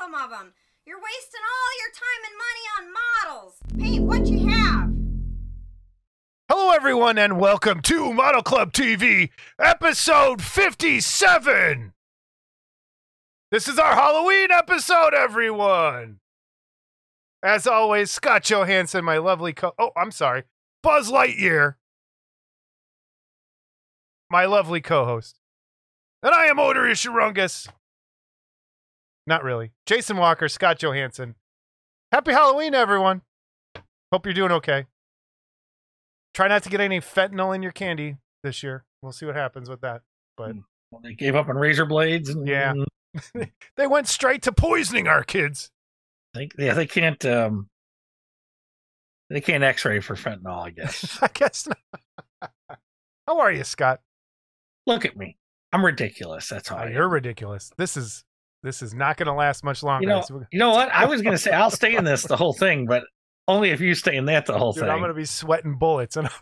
some of them. You're wasting all your time and money on models. Paint what you have. Hello, everyone, and welcome to Model Club TV, episode 57. This is our Halloween episode, everyone. As always, Scott Johansson, my lovely co. Oh, I'm sorry, Buzz Lightyear, my lovely co-host, and I am Odor Ishirungus. Not really. Jason Walker, Scott Johansson. Happy Halloween, everyone. Hope you're doing okay. Try not to get any fentanyl in your candy this year. We'll see what happens with that. But Well, they gave up on razor blades and Yeah. they went straight to poisoning our kids. they, yeah, they can't um they can't x-ray for fentanyl, I guess. I guess not. How are you, Scott? Look at me. I'm ridiculous. That's how Oh, you're ridiculous. This is this is not going to last much longer. You know, So- you know what? I was gonna say I'll stay in this the whole thing, but only if you stay in that the whole Dude, thing. I'm going to be sweating bullets in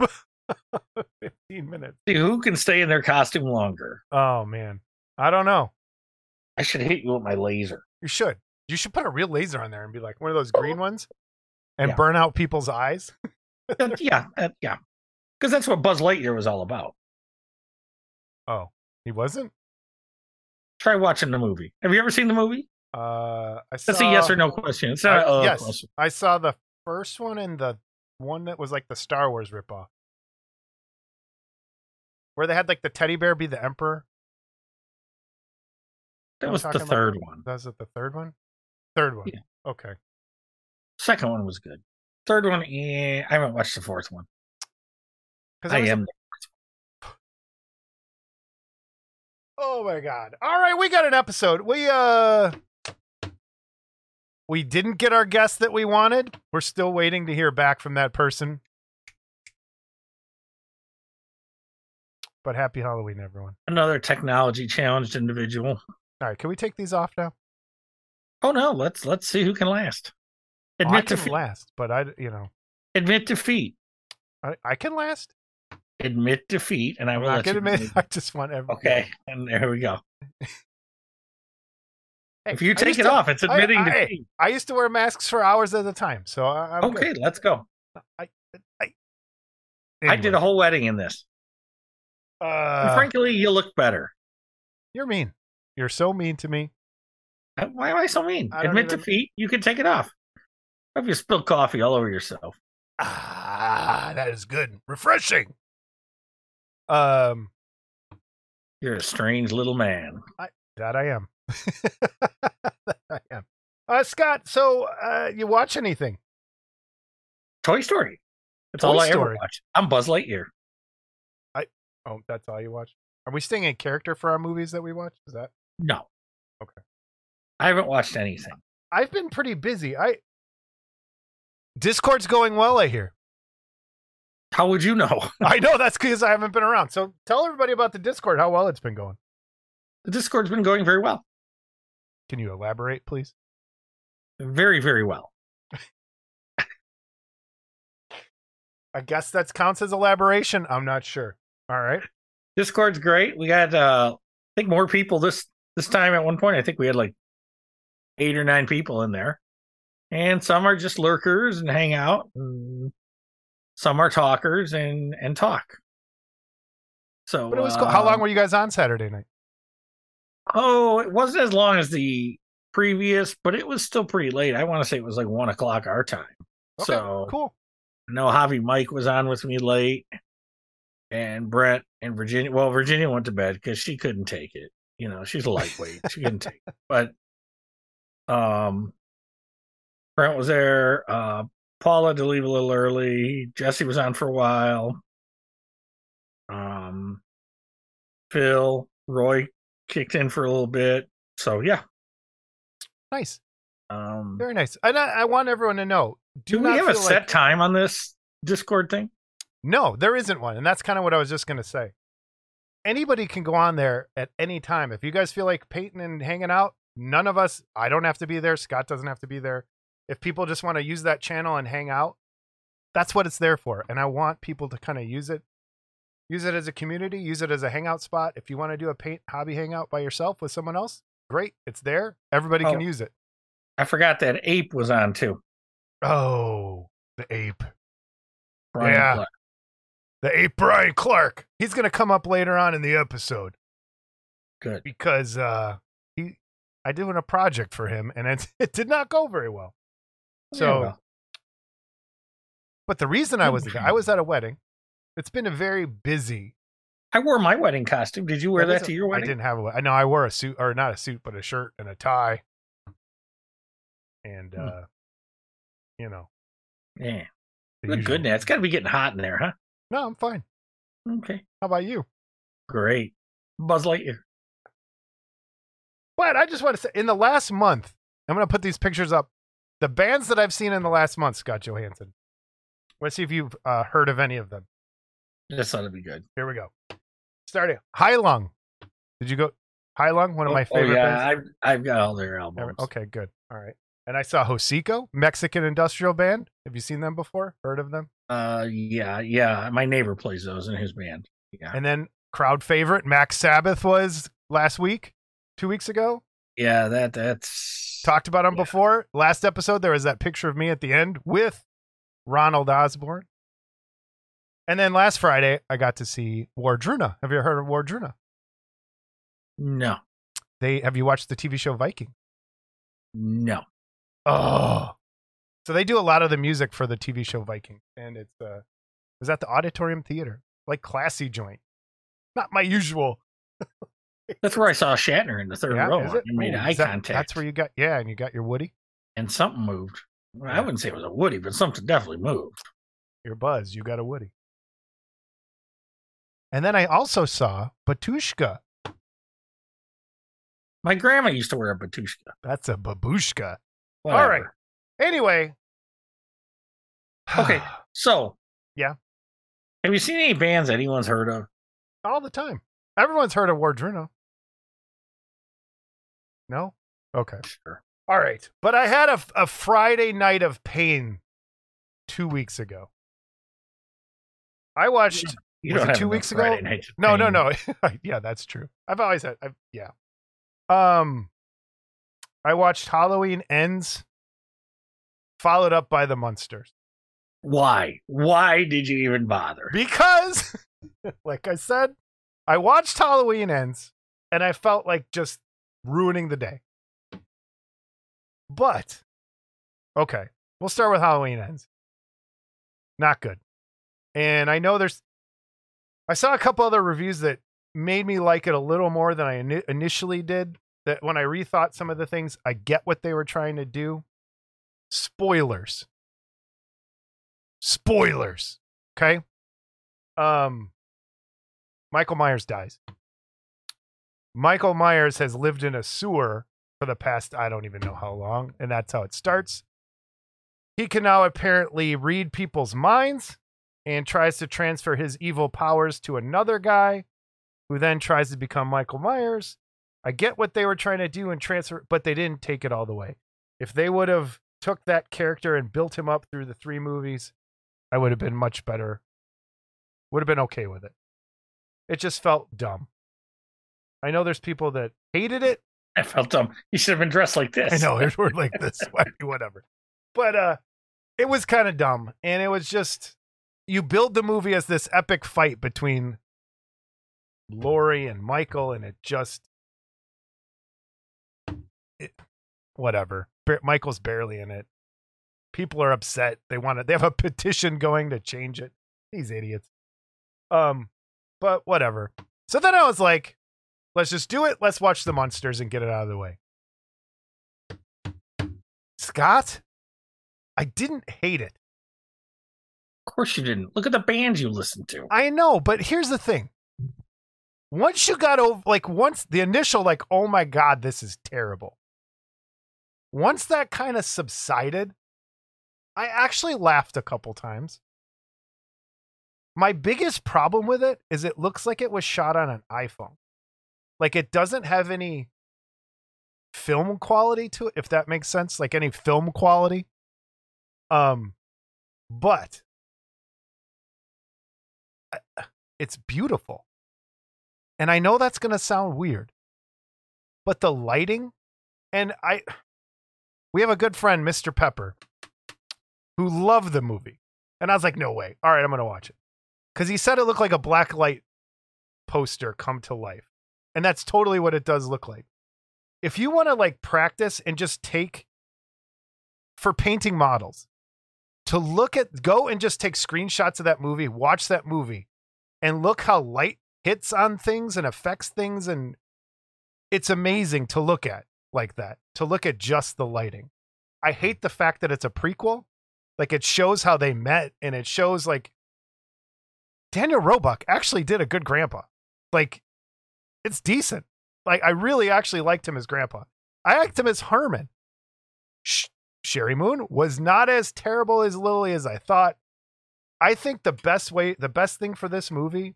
15 minutes. See who can stay in their costume longer. Oh man, I don't know. I should hit you with my laser. You should. You should put a real laser on there and be like one of those green ones, and Yeah. burn out people's eyes. Uh, yeah, uh, yeah. Because that's what Buzz Lightyear was all about. Oh, he wasn't. Try watching the movie. Have you ever seen the movie? Uh, I saw. That's a yes or no question. It's not I- a uh, yes, question. I saw the first one and the one that was like the Star Wars ripoff, where they had like the teddy bear be the emperor. That was the talking about- third one. Was it the third one? Third one. Yeah. Okay. Second one was good. Third one, eh, I haven't watched the fourth one. Because I am. Oh my god! All right, we got an episode. We uh, we didn't get our guest that we wanted. We're still waiting to hear back from that person. But happy Halloween, everyone! Another technology challenged individual. All right, can we take these off now? Oh no, let's let's see who can last. Oh, I Admit can defeat. last, but I, you know, Admit defeat. I, I can last. Admit defeat, and I will not let gonna you. admit. I just want every. Okay, and there we go. Hey, If you take it to- off, it's admitting I- defeat. I used to wear masks for hours at a time, so I, I'm good. Okay, let's go. I, I Anyway, did a whole wedding in this. Uh, frankly, you look better. you're mean. You're so mean to me. Uh, Why am I so mean? I Admit even- defeat. You can take it off. Have you spilled coffee all over yourself. Ah, that is good. Refreshing. Um, You're a strange little man. that I am. that I am. Uh, Scott, so uh, you watch anything? Toy Story. That's Toy all I Story. ever watch. I'm Buzz Lightyear. I Oh, that's all you watch. Are we staying in character for our movies that we watch? Is that? No. Okay. I haven't watched anything. I've been pretty busy. I Discord's going well. I hear. How would you know? I know that's because I haven't been around. So tell everybody about the Discord. How well it's been going. The Discord's been going very well. Can you elaborate, please? Very, very well. I guess that counts as elaboration. I'm not sure. All right. Discord's great. We got uh I think more people this this time at one point. I think we had like eight or nine people in there. And some are just lurkers and hang out. And some are talkers and and talk. So But it was cool. How long were you guys on Saturday night? Oh, it wasn't as long as the previous, but it was still pretty late. I want to say it was like one o'clock our time. Okay, so cool. I know Javi Mike was on with me late, and Brett and Virginia. Well, Virginia went to bed because she couldn't take it. You know, she's a lightweight; she couldn't take it. But um, Brent was there. Uh, Paula had to leave a little early. Jesse was on for a while. Um, Phil, Roy kicked in for a little bit. So yeah. Nice. Um, Very nice. And I, I want everyone to know. Do, do we have a set like- time on this Discord thing? No, there isn't one. And that's kind of what I was just going to say. Anybody can go on there at any time. If you guys feel like painting and hanging out, none of us, I don't have to be there. Scott doesn't have to be there. If people just want to use that channel and hang out, that's what it's there for. And I want people to kind of use it. Use it as a community, use it as a hangout spot. If you want to do a paint hobby hangout by yourself with someone else, great. It's there. Everybody can Oh. use it. I forgot that Ape was on too. Oh, the ape. Brian Yeah. Clark. The ape Brian Clark. He's gonna come up later on in the episode Good. because uh he I did a project for him and it, it did not go very well. So Yeah, but the reason I was for I was at a wedding. It's been a very busy. I wore my wedding costume. Did you wear That that to a- your wedding? I didn't have a. I know I wore a suit or not a suit, but a shirt and a tie. And Hmm. uh you know, Yeah. usual- good. Now it's got to be getting hot in there, huh? No, I'm fine. Okay. How about you? Great. Buzz Lightyear. But I just want to say, in the last month, I'm going to put these pictures up. The bands that I've seen in the last month, Scott Johansson. Let's see if you've uh, heard of any of them. This ought to be good. Here we go. Starting Heilung. Did you go Heilung? One of my Oh, favorite yeah, bands. I've, I've got all their albums. Okay, good. All right. And I saw Hocico, Mexican industrial band. Have you seen them before? Heard of them? Uh, yeah, yeah. My neighbor plays those in his band. Yeah, And then crowd favorite Mac Sabbath was last week, two weeks ago. Yeah. That that's Talked about him Yeah. before. Last episode, there was that picture of me at the end with Ronald Osbourne. And then last Friday, I got to see Wardruna. Have you heard of Wardruna? no, They have you watched the TV show Viking? no. Oh, so they do a lot of the music for the TV show Viking, and it's uh, it was at the Auditorium Theater, like classy joint, not my usual. That's where I saw Shatner in the third Yeah, row. I made Ooh, eye that- contact. That's where you got yeah, and you got your Woody, and something moved. Well, I wouldn't say it was a Woody, but something definitely moved. your Buzz, you got a Woody. And then I also saw Batushka. My grandma used to wear a batushka. That's a babushka. Whatever. All right. Anyway. Okay. So, Yeah. Have you seen any bands anyone's heard of? All the time. Everyone's heard of Wardruna. No? Okay. Sure. All right. But I had a, a Friday night of pain two weeks ago. I watched. You Was it two weeks ago? No, no, no. yeah, that's true. I've always had. I've, yeah. Um, I watched Halloween Ends, followed up by The Munsters. Why? Why did you even bother? because like i said i watched halloween ends and i felt like just ruining the day. But okay we'll start with halloween ends. Not good. And i know there's i saw a couple other reviews that made me like it a little more than i ini- initially did that when i rethought some of the things i get what they were trying to do. Spoilers. Spoilers okay? Um michael myers dies michael myers has lived in a sewer for the past i don't even know how long and that's how it starts he can now apparently read people's minds and tries to transfer his evil powers to another guy who then tries to become michael myers i get what they were trying to do and transfer but they didn't take it all the way if they would have took that character and built him up through the three movies I would have been much better. Would have been okay with it. It just felt dumb. I know there's people that hated it. I felt dumb. You should have been dressed like this. I know it were like this, whatever. But uh, it was kind of dumb, and it was just you build the movie as this epic fight between Laurie and Michael, and it just it, whatever. Ba- Michael's barely in it. People are upset. They want to. They have a petition going to change it. These idiots. Um, but whatever. So then I was like, let's just do it. Let's watch the monsters and get it out of the way. Scott, I didn't hate it. Of course you didn't. Look at the bands you listened to. I know, but here's the thing. Once you got over, like, once the initial, like, oh my God, this is terrible. Once that kind of subsided, I actually laughed a couple times. My biggest problem with it is it looks like it was shot on an iPhone. Like, it doesn't have any film quality to it, if that makes sense. Like, any film quality. Um, but it's beautiful. And I know that's going to sound weird, but the lighting and I we have a good friend, Mr. Pepper, who loved the movie. And I was like, no way. All right, I'm going to watch it. Because he said it looked like a black light poster come to life. And that's totally what it does look like. If you want to like practice and just take for painting models to look at, go and just take screenshots of that movie, watch that movie, and look how light hits on things and affects things. And it's amazing to look at like that, to look at just the lighting. I hmm. hate the fact that it's a prequel. Like it shows how they met and it shows like Daniel Roebuck actually did a good grandpa. Like it's decent. Like I really actually liked him as grandpa. I liked him as Herman. Sh- Sheri Moon was not as terrible as Lily as I thought. I think the best way, the best thing for this movie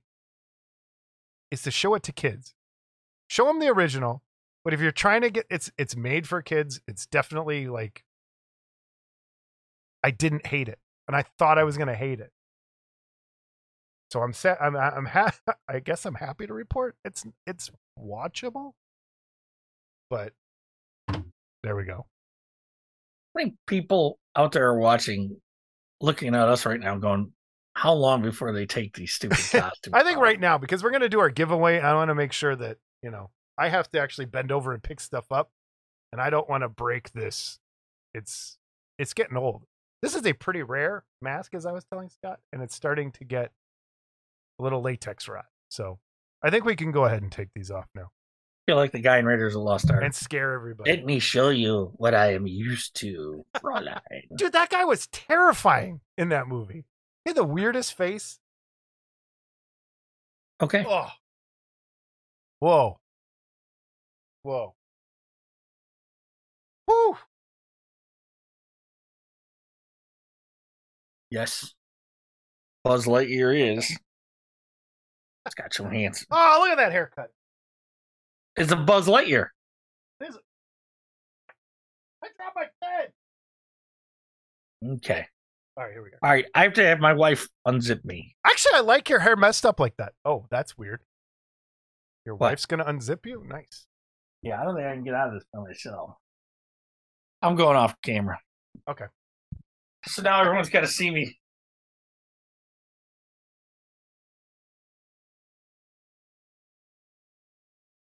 is to show it to kids. Show them the original, but if you're trying to get it's it's made for kids, it's definitely like I didn't hate it, and I thought I was going to hate it. So I'm set. I'm I'm ha- I guess I'm happy to report it's it's watchable, but there we go. I think people out there are watching, looking at us right now, going, "How long before they take these stupid costumes?" I think off?" right now because we're going to do our giveaway. I want to make sure that you know I have to actually bend over and pick stuff up, and I don't want to break this. It's it's getting old. This is a pretty rare mask, as I was telling Scott, and it's starting to get a little latex rot. So I think we can go ahead and take these off now feel like the guy in Raiders of the Lost Ark. and scare everybody. Let me show you what I am used to, Fräulein. Dude, that guy was terrifying in that movie. He had the weirdest face. okay. Oh. Whoa. Whoa. Woo. Yes. Buzz Lightyear is. It's got some hands. Oh, look at that haircut. It's a Buzz Lightyear. I dropped my pen. Okay. All right, here we go. All right. I have to have my wife unzip me. Actually, I like your hair messed up like that. Oh, that's weird. Your What? wife's gonna unzip you? Nice. Yeah, I don't think I can get out of this by myself. I'm going off camera. Okay. So now everyone's got to see me.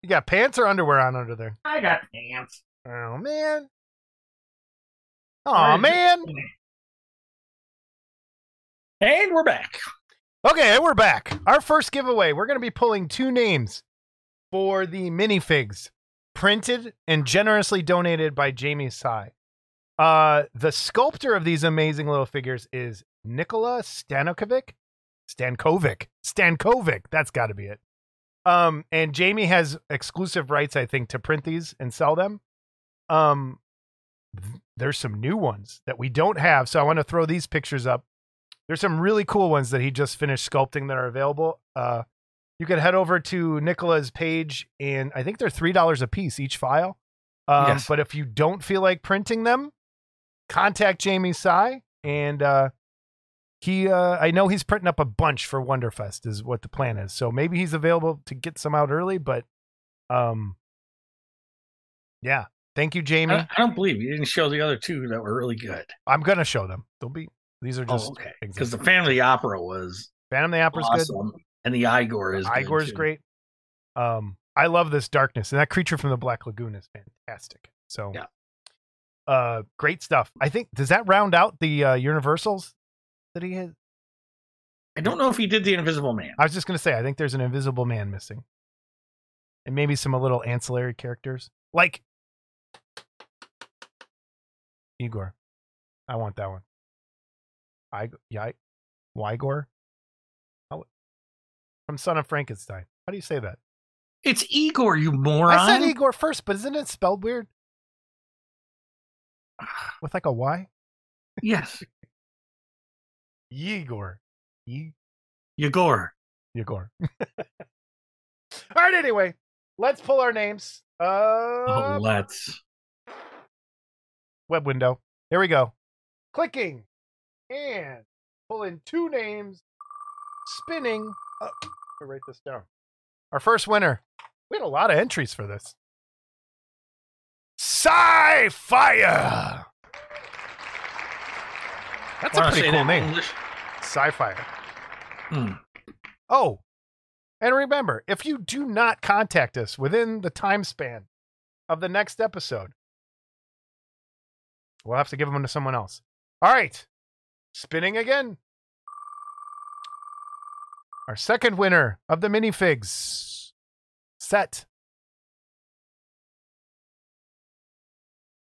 You got pants or underwear on under there? I got pants. Oh man. Oh man. And we're back. Okay, and we're back. Our first giveaway. We're gonna be pulling two names for the minifigs, printed and generously donated by Jamie Sai. Uh, the sculptor of these amazing little figures is Nikola Stankovic. Stankovic. Stankovic. That's got to be it. Um, and Jamie has exclusive rights, I think, to print these and sell them. Um, there's some new ones that we don't have, so I want to throw these pictures up. There's some really cool ones that he just finished sculpting that are available. Uh, you can head over to Nicola's page, and I think they're three dollars a piece each file. Um, Yes. But if you don't feel like printing them, contact Jamie Sai, and uh, he. Uh, I know he's printing up a bunch for Wonderfest, is what the plan is. So maybe he's available to get some out early. But, um, yeah. Thank you, Jamie. I, I don't believe you didn't show the other two that were really good. I'm gonna show them. They'll be. These are just oh, okay. Because that- the Opera was Phantom of the Opera's good. and the Igor is good, Igor's too. great. Um, I love this darkness, and that creature from the Black Lagoon is fantastic. So, Yeah. uh, great stuff. I think does that round out the uh, Universals that he has? I don't know if he did the Invisible Man. I was just gonna say, I think there's an Invisible Man missing, and maybe some little ancillary characters like Igor. I want that one. I yeah, Wygor. From Son of Frankenstein. How do you say that? It's Igor, you moron. I said Igor first, but isn't it spelled weird with like a Y? yes, Igor. Ye- Yegor. Igor. All right. Anyway, let's pull our names. Uh, Oh, let's. web window. Here we go. Clicking and pulling two names. Spinning. Oh, let me write this down. Our first winner. We had a lot of entries for this. Sci Fire. That's a pretty cool name. English? Sci-fi. Hmm. Oh, and remember, if you do not contact us within the time span of the next episode, we'll have to give them to someone else. All right, spinning again. Our second winner of the minifigs set.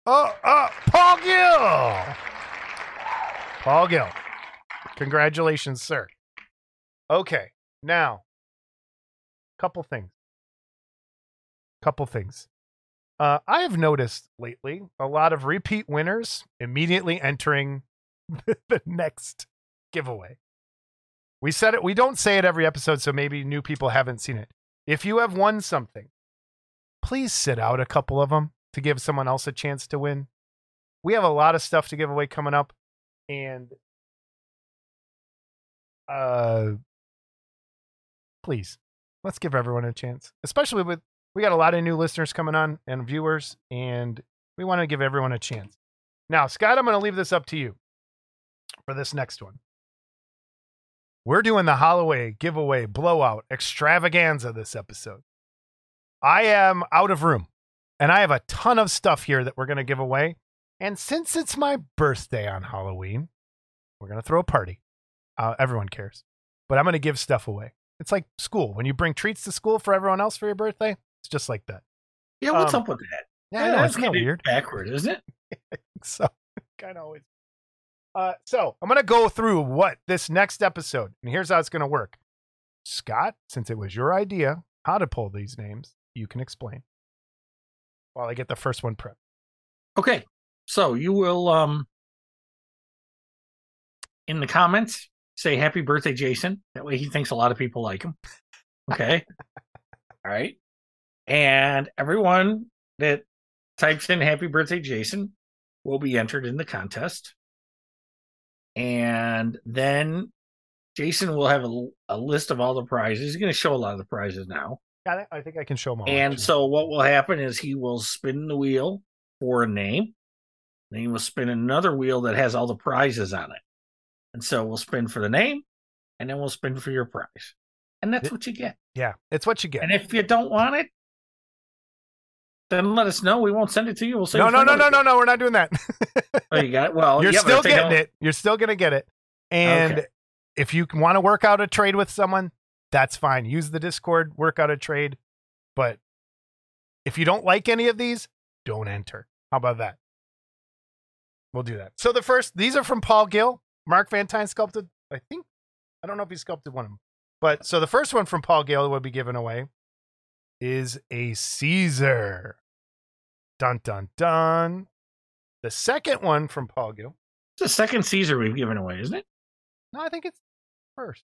Oh, oh, Paul Gill. Paul Gill. Congratulations, sir. Okay, now, couple things. Couple things. Uh, I have noticed lately a lot of repeat winners immediately entering the next giveaway. We said it, we don't say it every episode, so maybe new people haven't seen it. If you have won something, please sit out a couple of them to give someone else a chance to win. We have a lot of stuff to give away coming up, and uh, please let's give everyone a chance, especially with we got a lot of new listeners coming on and viewers, and we want to give everyone a chance. Now, Scott, I'm going to leave this up to you for this next one. We're doing the Holloway giveaway blowout extravaganza this episode. I am out of room and I have a ton of stuff here that we're going to give away. And since it's my birthday on Halloween, we're going to throw a party. Uh, everyone cares, but I'm going to give stuff away. It's like school. When you bring treats to school for everyone else for your birthday, it's just like that. Yeah, what's Um, up with that? Yeah, know, that's kind of weird. Backward, isn't it? so kind of always. Uh, so I'm gonna go through what this next episode, and here's how it's gonna work. Scott, since it was your idea how to pull these names, you can explain while I get the first one prepped. Okay, so you will um in the comments say happy birthday, Jason. That way he thinks a lot of people like him. Okay. All right. And everyone that types in happy birthday, Jason will be entered in the contest. And then Jason will have a, a list of all the prizes. He's going to show a lot of the prizes now. I think I can show them all. And actually. so what will happen is he will spin the wheel for a name. Then he will spin another wheel that has all the prizes on it. And so we'll spin for the name and then we'll spin for your prize. And that's what you get. yeah, it's what you get. And if you don't want it, then let us know. We won't send it to you. We'll say no, no, no, no, no, no. We're not doing that. Oh, you got it. Well, You're yeah, still getting it. You're still gonna get it. And Okay. if you want to work out a trade with someone, that's fine. Use the Discord, work out a trade. But if you don't like any of these, don't enter. How about that? We'll do that. So the first, these are from Paul Gill. Mark Vantine sculpted, I think. I don't know if he sculpted one of them. But so the first one from Paul Gill that will be given away is a Caesar. Dun dun dun. The second one from Paul Gill. It's the second Caesar we've given away, isn't it? No, I think it's first.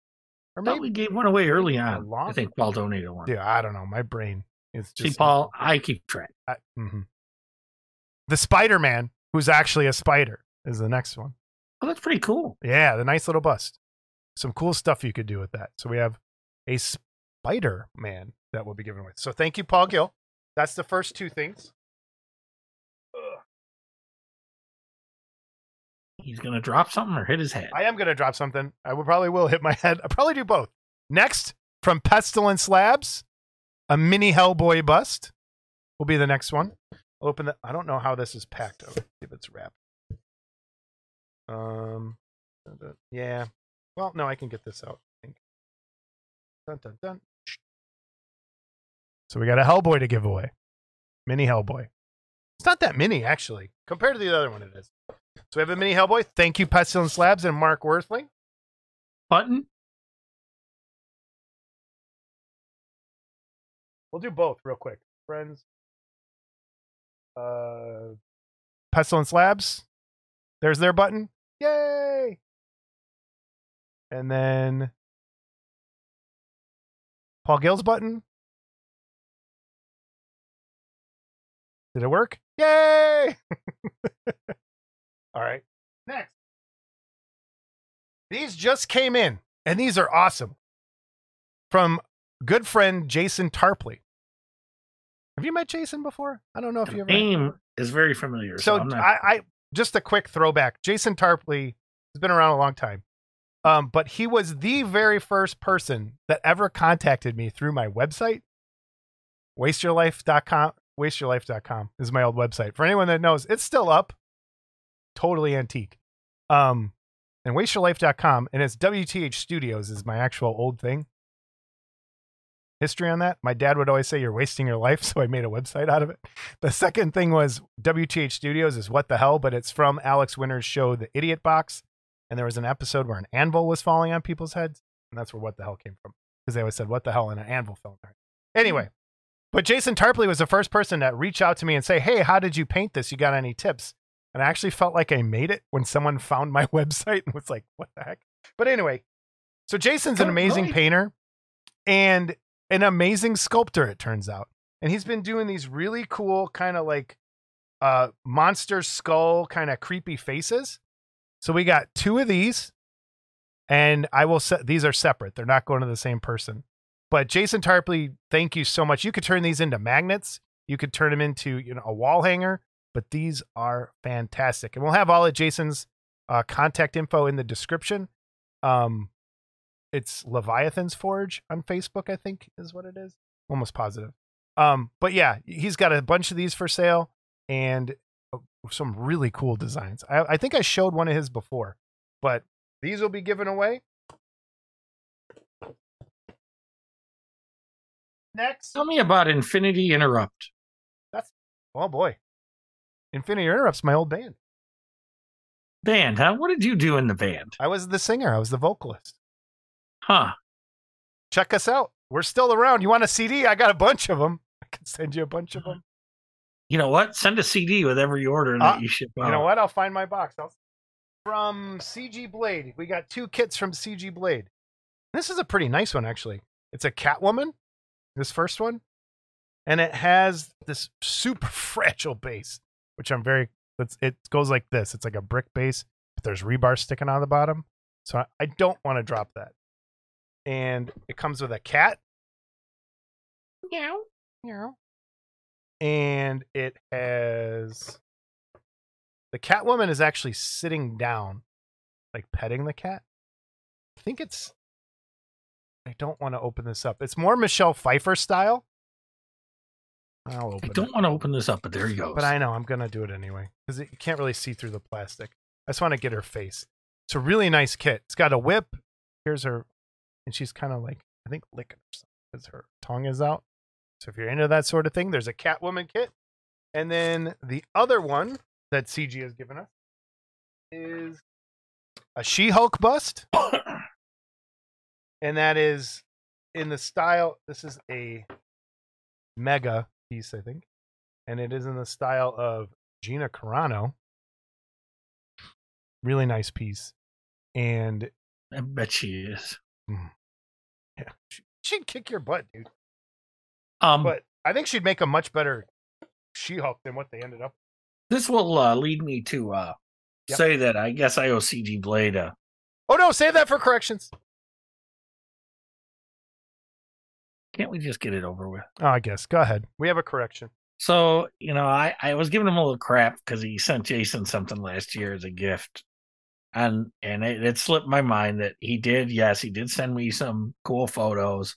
Or I thought maybe we gave one away early on. long- I think Paul donated one. Yeah, I don't know. My brain is See, just Paul, I keep track. I- mhm. The Spider Man, who's actually a spider, is the next one. Oh, that's pretty cool. Yeah, the nice little bust. Some cool stuff you could do with that. So we have a Spider Man that will be given away. So thank you, Paul Gill. That's the first two things. He's going to drop something or hit his head. I am going to drop something. I will probably will hit my head. I'll probably do both. Next, from Pestilence Labs, a mini Hellboy bust will be the next one. Open the. I don't know how this is packed. Oh, if it's wrapped. Um, yeah. Well, no, I can get this out. I think. Dun, dun, dun. So we got a Hellboy to give away. Mini Hellboy. It's not that mini, actually. Compared to the other one, it is. So we have a mini Hellboy. Thank you, Pestilence Labs and Mark Worthling. Button? We'll do both real quick. Friends. Uh Pestilence Labs. There's their button. Yay! And then Paul Gill's button. Did it work? Yay! All right. Next. These just came in, and these are awesome. From good friend Jason Tarpley. Have you met Jason before? I don't know if you ever. Name is very familiar. So So, not, I, I just a quick throwback. Jason Tarpley has been around a long time. Um, but he was the very first person that ever contacted me through my website. Wasteyourlife.com. Wasteyourlife.com is my old website. For anyone that knows, it's still up. Totally antique. Um, and wasteyourlife.com and it's WTH Studios is my actual old thing. History on that. My dad would always say you're wasting your life, so I made a website out of it. The second thing was WTH Studios is what the hell, but it's from Alex Winter's show The Idiot Box. And there was an episode where an anvil was falling on people's heads, and that's where what the hell came from. Because they always said, What the hell? And an anvil fell on their head. Anyway, but Jason Tarpley was the first person that reached out to me and say, Hey, how did you paint this? You got any tips? And I actually felt like I made it when someone found my website and was like, What the heck? But anyway, so Jason's an Oh, amazing painter and an amazing sculptor, it turns out. And he's been doing these really cool, kind of like uh monster skull, kind of creepy faces. So we got two of these, and I will set these are separate. They're not going to the same person. But Jason Tarpley, thank you so much. You could turn these into magnets. You could turn them into you know a wall hanger. But these are fantastic, and we'll have all of Jason's uh, contact info in the description. Um, it's Leviathan's Forge on Facebook, I think is what it is. Almost positive. Um, but yeah, he's got a bunch of these for sale and uh, some really cool designs. I, I think I showed one of his before, but these will be given away. Next, tell me about Infinity Interrupt. That's, oh boy, Infinity Interrupts, my old band. Band, huh? What did you do in the band? I was the singer. I was the vocalist. Huh? Check us out. We're still around. You want a CD? I got a bunch of them. I can send you a bunch of mm-hmm. them. You know what? Send a CD with every order that uh, you ship out. You know what? I'll find my box. I'll... From CG Blade, we got two kits from CG Blade. This is a pretty nice one, actually. It's a Catwoman, this first one, and it has this super fragile base, which I'm very. It goes like this. It's like a brick base, but there's rebar sticking on the bottom, so I, I don't want to drop that. And it comes with a cat, Meow. Meow. And it has the Catwoman is actually sitting down, like petting the cat. I think it's. I don't want to open this up. It's more Michelle Pfeiffer style. I'll open it. don't want to open this up, but there he goes. But I know I'm gonna do it anyway because you can't really see through the plastic. I just want to get her face. It's a really nice kit. It's got a whip. Here's her, and she's kind of like I think licking herself because her tongue is out. So if you're into that sort of thing, there's a Catwoman kit, and then the other one that CG has given us is a She-Hulk bust, and that is in the style. This is a mega piece, I think, and it is in the style of Gina Carano. Really nice piece, and I bet she is. Yeah, she, she'd kick your butt, dude. Um, But I think she'd make a much better She-Hulk than what they ended up. this will uh, lead me to uh, Yep. say that I guess I owe CG Blade a Oh no, save that for corrections. Can't we just get it over with? Oh, I guess. Go ahead. We have a correction. So, you know, I, I was giving him a little crap because he sent Jason something last year as a gift. And and it, it slipped my mind that he did, yes, he did send me some cool photos,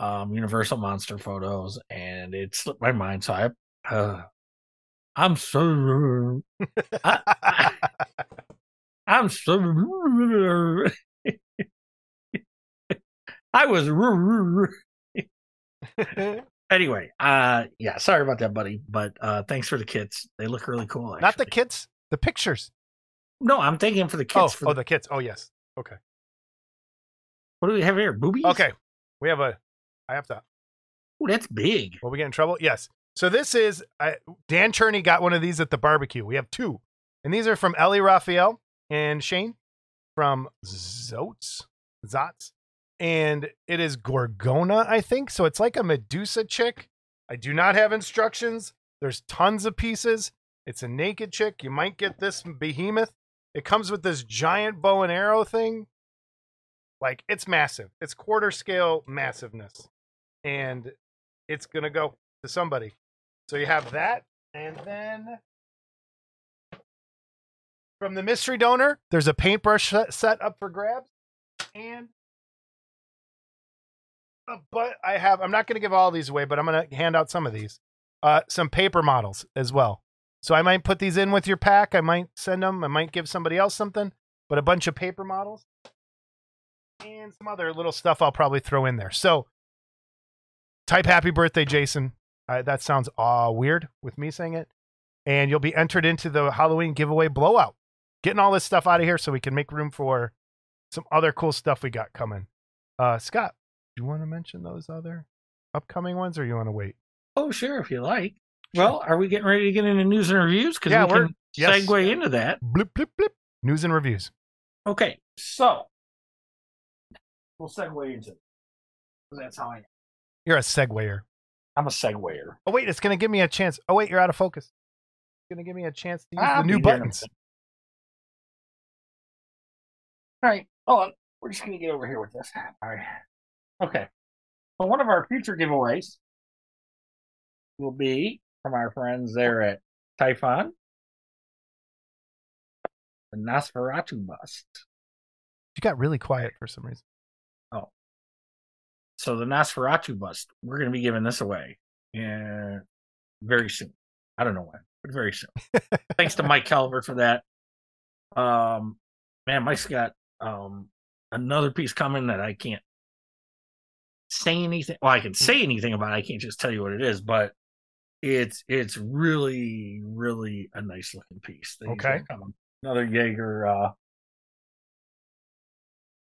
um, Universal Monster photos, and it slipped my mind. So I uh, I'm so I, I, I'm so I was anyway, uh yeah, sorry about that, buddy. But uh thanks for the kits. They look really cool. Actually. Not the kits, the pictures. No, I'm thanking for the Oh, for oh, the, the kits. Oh, yes. Okay. what do we have here? Boobies? Okay. We have a. I have to. Oh, that's big. Will we get in trouble? Yes. So this is I, Dan Cherney got one of these at the barbecue. We have two, and these are from Ellie Raphael and Shane from Zotes, Zots, and it is Gorgona, I think. So it's like a Medusa chick. I do not have instructions. There's tons of pieces. It's a naked chick. You might get this behemoth. It comes with this giant bow and arrow thing. Like it's massive. It's quarter scale massiveness. And it's gonna go to somebody. So you have that, And then from the mystery donor, there's a paintbrush set- up for grabs. And but I have I'm not going to give all these away, but I'm going to hand out some of these. Uh some paper models as well. So I might put these in with your pack. I might send them. I might give somebody else something, but a bunch of paper models and some other little stuff I'll probably throw in there. So type happy birthday, Jason. Uh, that sounds uh, weird with me saying it. And you'll be entered into the Halloween giveaway blowout. Getting all this stuff out of here so we can make room for some other cool stuff we got coming. Uh, Scott, do you want to mention those other upcoming ones or you want to wait? Oh, sure, if you like. Well, are we getting ready to get into news and reviews? Because Yeah, we we're- can yes. segue into that. Blip, blip, blip. News and reviews. Okay, so we'll segue into it. 'Cause That's how I am. You're a segwayer. I'm a segwayer. Oh, wait, it's going to give me a chance. Oh, wait, you're out of focus. It's going to give me a chance to use I'll the new be here in a buttons. All right, hold on. We're just gonna get over here with this. All right. Okay. So one of our future giveaways will be from our friends there at Typhon, the Nosferatu bust. You got really quiet for some reason. Oh. So the Nosferatu bust, we're going to be giving this away yeah, very soon. I don't know when, but very soon. Thanks to Mike Calvert for that. Um, man, Mike's got um another piece coming that I can't say anything. Well, I can say anything about. It. I can't just tell you what it is, but it's it's really really a nice looking piece. Okay. Another Jaeger. uh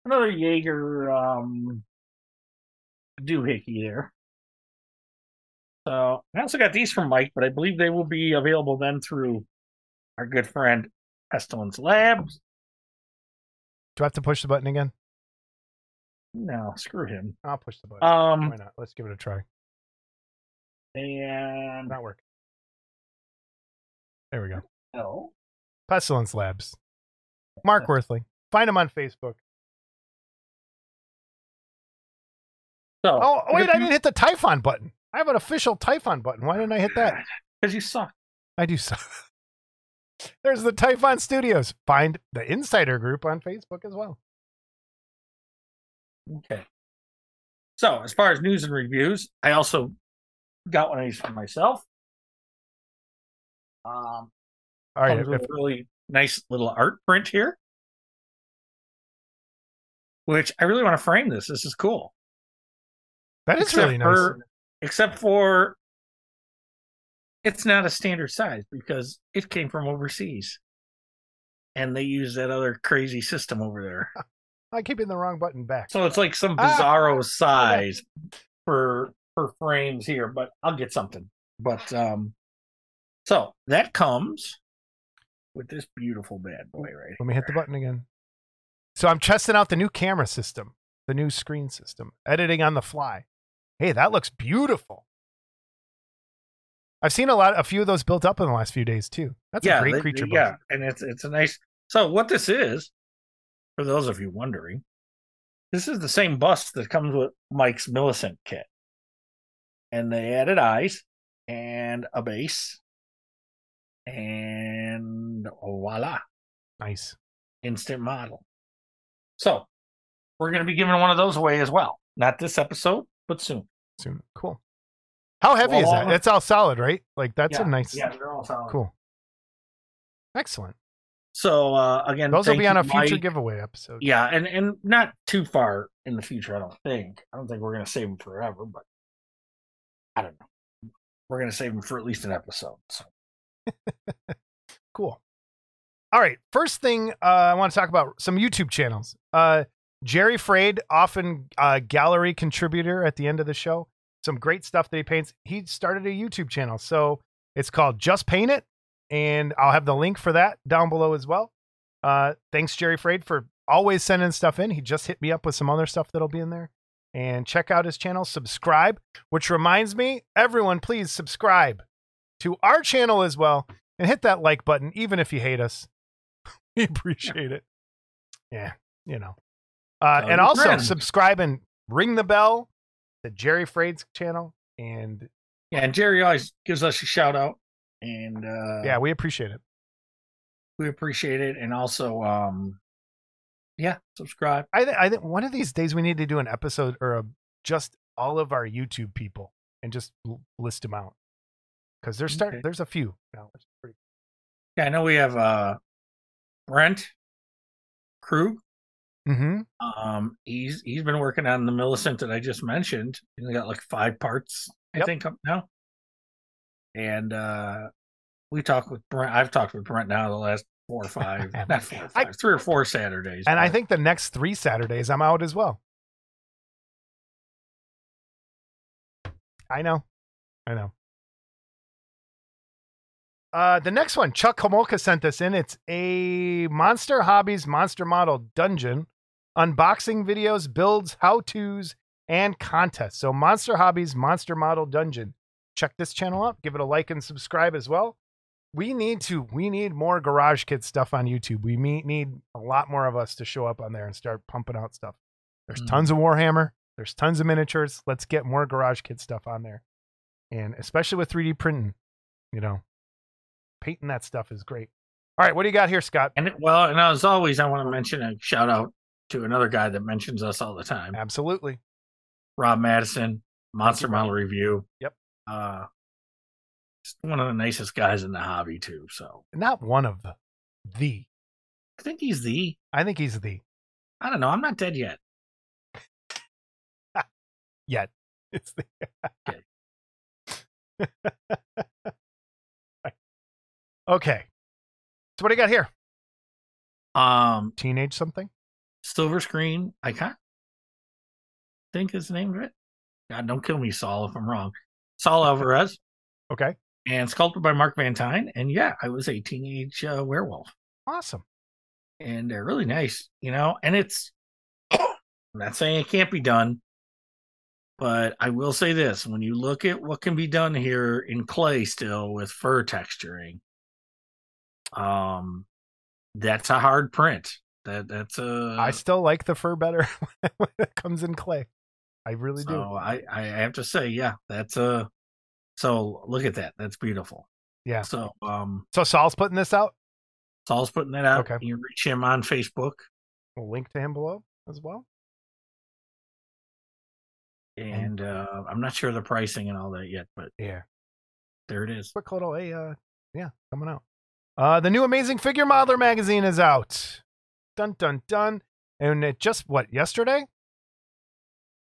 Another Jaeger um doohickey there. So I also got these from Mike, but I believe they will be available then through our good friend Pestilence Labs. Do I have to push the button again? No, screw him. I'll push the button. Um, Why not? Let's give it a try. And Not working. There we go. oh, Pestilence Labs. Mark Worthling. Find him on Facebook. so Oh, wait, I didn't hit the Typhon button. I have an official Typhon button. Why didn't I hit that? because you suck. I do suck. There's the Typhon Studios. Find the Insider Group on Facebook as well. Okay. So as far as news and reviews, I also got one of these for myself. Um, All right. if- a really nice little art print here, which I really want to frame this. This is cool. that is except really nice. for- except for it's not a standard size because it came from overseas and they use that other crazy system over there I keep hitting the wrong button back. so it's like some Ah! bizarro size for for frames here but i'll get something but um so that comes with this beautiful bad boy right here. Let me hit the button again. So I'm testing out the new camera system, the new screen system, editing on the fly. Hey, that looks beautiful. I've seen a lot, a few of those built up in the last few days too. That's a great they- creature. yeah and it's it's a nice so what this is for those of you wondering this is the same bust that comes with mike's millicent kit and they added eyes and a base and voila Nice. instant model so we're going to be giving one of those away as well not this episode but soon Soon. Cool. How heavy is that? It's all solid, right? Like that's yeah, a nice. yeah they're all solid Cool. Excellent. so uh again Those will be on a future Mike. giveaway episode. Yeah, and and not too far in the future, I don't think. I don't think we're gonna save them forever, but I don't know. We're gonna save them for at least an episode. So Cool. All right. First thing uh, I want to talk about some YouTube channels. Uh, Jerry Fraid, often uh, gallery contributor at the end of the show. Some great stuff that he paints. He started a YouTube channel. So it's called Just Paint It. And I'll have the link for that down below as well. Uh, thanks, Jerry Fraid, for always sending stuff in. He just hit me up with some other stuff that'll be in there. And check out his channel, subscribe, which reminds me, everyone, please subscribe to our channel as well and hit that like button, even if you hate us. We appreciate it. Yeah, you know. Uh, and also friends. subscribe and ring the bell to Jerry Fraid's channel. And yeah, and Jerry always gives us a shout out, and uh, yeah, we appreciate it. we appreciate it. And also, um, yeah, subscribe. I think I think one of these days we need to do an episode or a, just all of our YouTube people and just l- list them out because there's start Okay. there's a few now. Pretty Yeah, I know we have uh, Brent Krug. mm-hmm. Um, he's he's been working on the Millicent that I just mentioned. He's got like five parts, I Yep. think, up now. And uh we talked with Brent. I've talked with Brent now the last four or five, not four or I- three or four Saturdays. And I think the next three Saturdays I'm out as well. I know. I know. Uh, the next one, Chuck Homolka sent this in. It's a Monster Hobbies Monster Model Dungeon unboxing videos, builds, how to's, and contests. So, Monster Hobbies Monster Model Dungeon. Check this channel out. Give it a like and subscribe as well. We need to. We need more Garage Kit stuff on YouTube. We need a lot more of us to show up on there and start pumping out stuff. There's Mhm. tons of Warhammer. There's tons of miniatures. Let's get more Garage Kit stuff on there, and especially with 3D printing. You know, painting that stuff is great. All right, what do you got here, Scott? And it, well, and as always, I want to mention a shout out to another guy that mentions us all the time, Absolutely. Rob Madison, Monster Model Review. Yep. Uh, one of the nicest guys in the hobby too. So Not one of the. I think he's the. I think he's the I don't know. I'm not dead yet. yet. It's the. okay. So what do you got here? Um, Teenage something? Silver Screen Icon. I think is the name of it. God, don't kill me, Saul, if I'm wrong. Saul Alvarez Okay. And sculpted by Mark Van Tyne. And yeah, I was a teenage uh, werewolf, Awesome. and they're really nice, you know. And it's I'm not saying it can't be done, but I will say this: when you look at what can be done here in clay, still with fur texturing, um, that's a hard print. That that's a I still like the fur better when it comes in clay. I really so do. I, I have to say, yeah, that's a. So look at that. That's beautiful. Yeah. So um, So Saul's putting this out. Saul's putting that out. Okay. You reach him on Facebook, We'll link to him below as well. and uh, I'm not sure the pricing and all that yet, but Yeah. there it is. Quick little, a uh, yeah, coming out. Uh, the new Amazing Figure Modeler magazine is out. Dun dun dun. And it just what yesterday?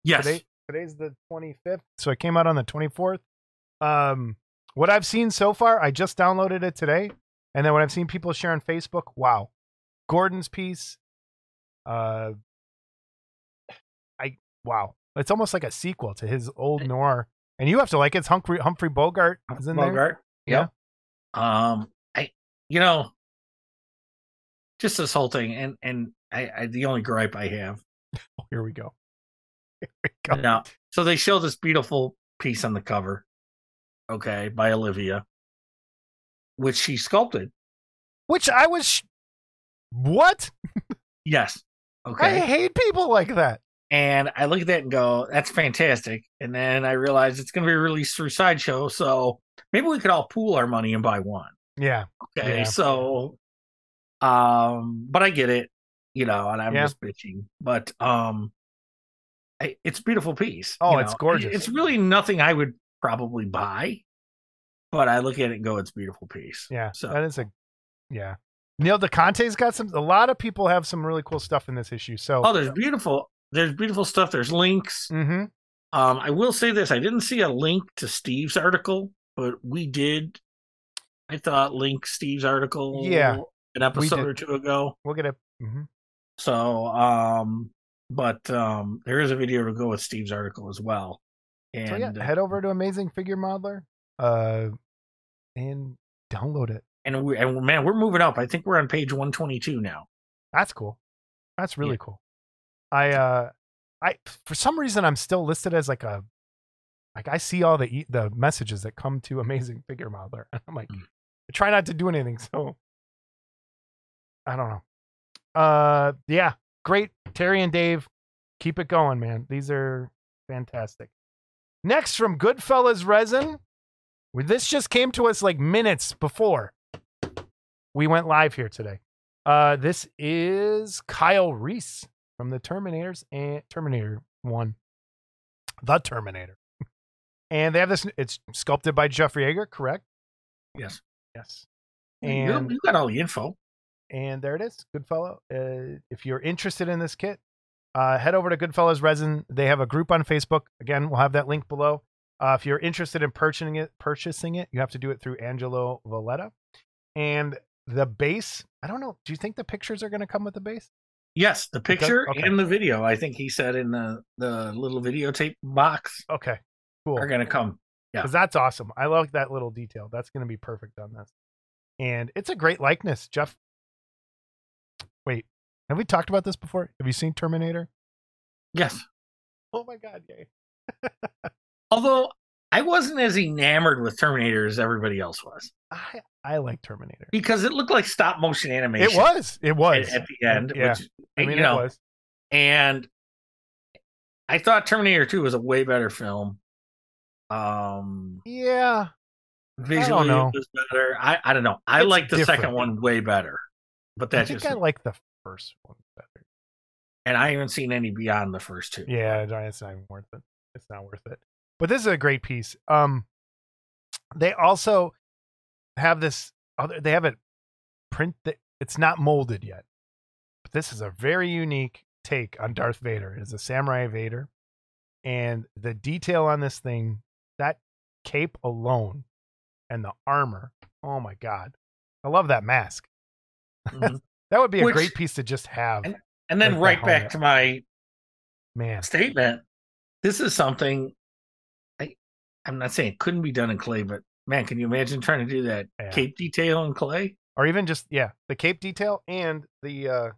Yes. Today, today's the 25th, so it came out on the 24th. Um, what I've seen so far, I just downloaded it today, and then when I've seen people share on Facebook, wow, Gordon's piece, uh, I wow, it's almost like a sequel to his old noir, and you have to like it. it's Humphrey Humphrey Bogart is in there. Bogart. Yeah. Yep. Um, I, you know, just this whole thing, and and I, I the only gripe I have Oh, here we go. Here we go. now. So they show this beautiful piece on the cover, okay, by Olivia, which she sculpted. Which I was, sh- what? Yes. Okay. I hate people like that. And I look at that and go, that's fantastic. And then I realize it's going to be released through Sideshow. So maybe we could all pool our money and buy one. Yeah, Okay. Yeah. So, um, but I get it, you know, and I'm Yeah. just bitching. But, um, I, it's a beautiful piece. Oh, it's know. gorgeous. It's really nothing I would probably buy, but I look at it and go, it's a beautiful piece. yeah. So- that is a, yeah. Neil DeConte's got some. A lot of people have some really cool stuff in this issue. So, Oh, there's beautiful, there's beautiful stuff. There's links. hmm Um, I will say this: I didn't see a link to Steve's article, but we did. I thought link Steve's article. Yeah, an episode or two ago. we'll get it. hmm So, um, but um, there is a video to go with Steve's article as well. And So yeah, uh, head over to Amazing Figure Modeler, uh, and download it. and we and man, we're moving up. I think we're on page one twenty two now. That's cool. That's really Yeah. cool. I uh I for some reason I'm still listed as like a like I see all the e- the messages that come to Amazing Figure Modeler and I'm like Mm. I try not to do anything so I don't know. Uh yeah, great Terry and Dave. Keep it going, man. These are fantastic. Next from Goodfellas Resin, This just came to us like minutes before we went live here today. Uh, this is Kyle Reese from the Terminators and Terminator One, the Terminator, and they have this. It's sculpted by Jeffrey Yeager, correct? Yes. Yes. And you got all the info. and there it is, Goodfellow. Uh, if you're interested in this kit, uh, head over to Goodfellows Resin. They have a group on Facebook. Again, we'll have that link below. Uh, if you're interested in purchasing it, purchasing it, you have to do it through Angelo Valletta. And the base, I don't know. Do you think the pictures are going to come with the base? Yes, the picture Okay. and the video. I think he said in the the little videotape box Okay, cool. are going to come. Yeah. because that's awesome. I love that little detail. That's going to be perfect on this, and it's a great likeness, Jeff. Wait, have we talked about this before? Have you seen Terminator? Yes. Oh my god, yay! Although I wasn't as enamored with Terminator as everybody else was I I like Terminator. because it looked like stop motion animation. It was, it was. at, at the end. Yeah. Which, I mean, you know, it was. and I thought Terminator 2 was a way better film. Um, Yeah, visually know. it was better. I, I don't know. I It's like the second one way better, but I that's think just I like the first one better. and I haven't seen any beyond the first two. Yeah, it's not even worth it. It's not worth it. But this is a great piece. Um, they also have this other. They have it print that it's not molded yet, but this is a very unique take on Darth Vader. It is a samurai Vader, and the detail on this thing, that cape alone, and the armor. Oh my god, I love that mask. Mhm. That would be a Which- great piece to just have. And- And then Like right back to my Man, statement. This is something I I'm not saying it couldn't be done in clay, but man, can you imagine trying to do that Yeah. cape detail in clay? or even just yeah the cape detail and the uh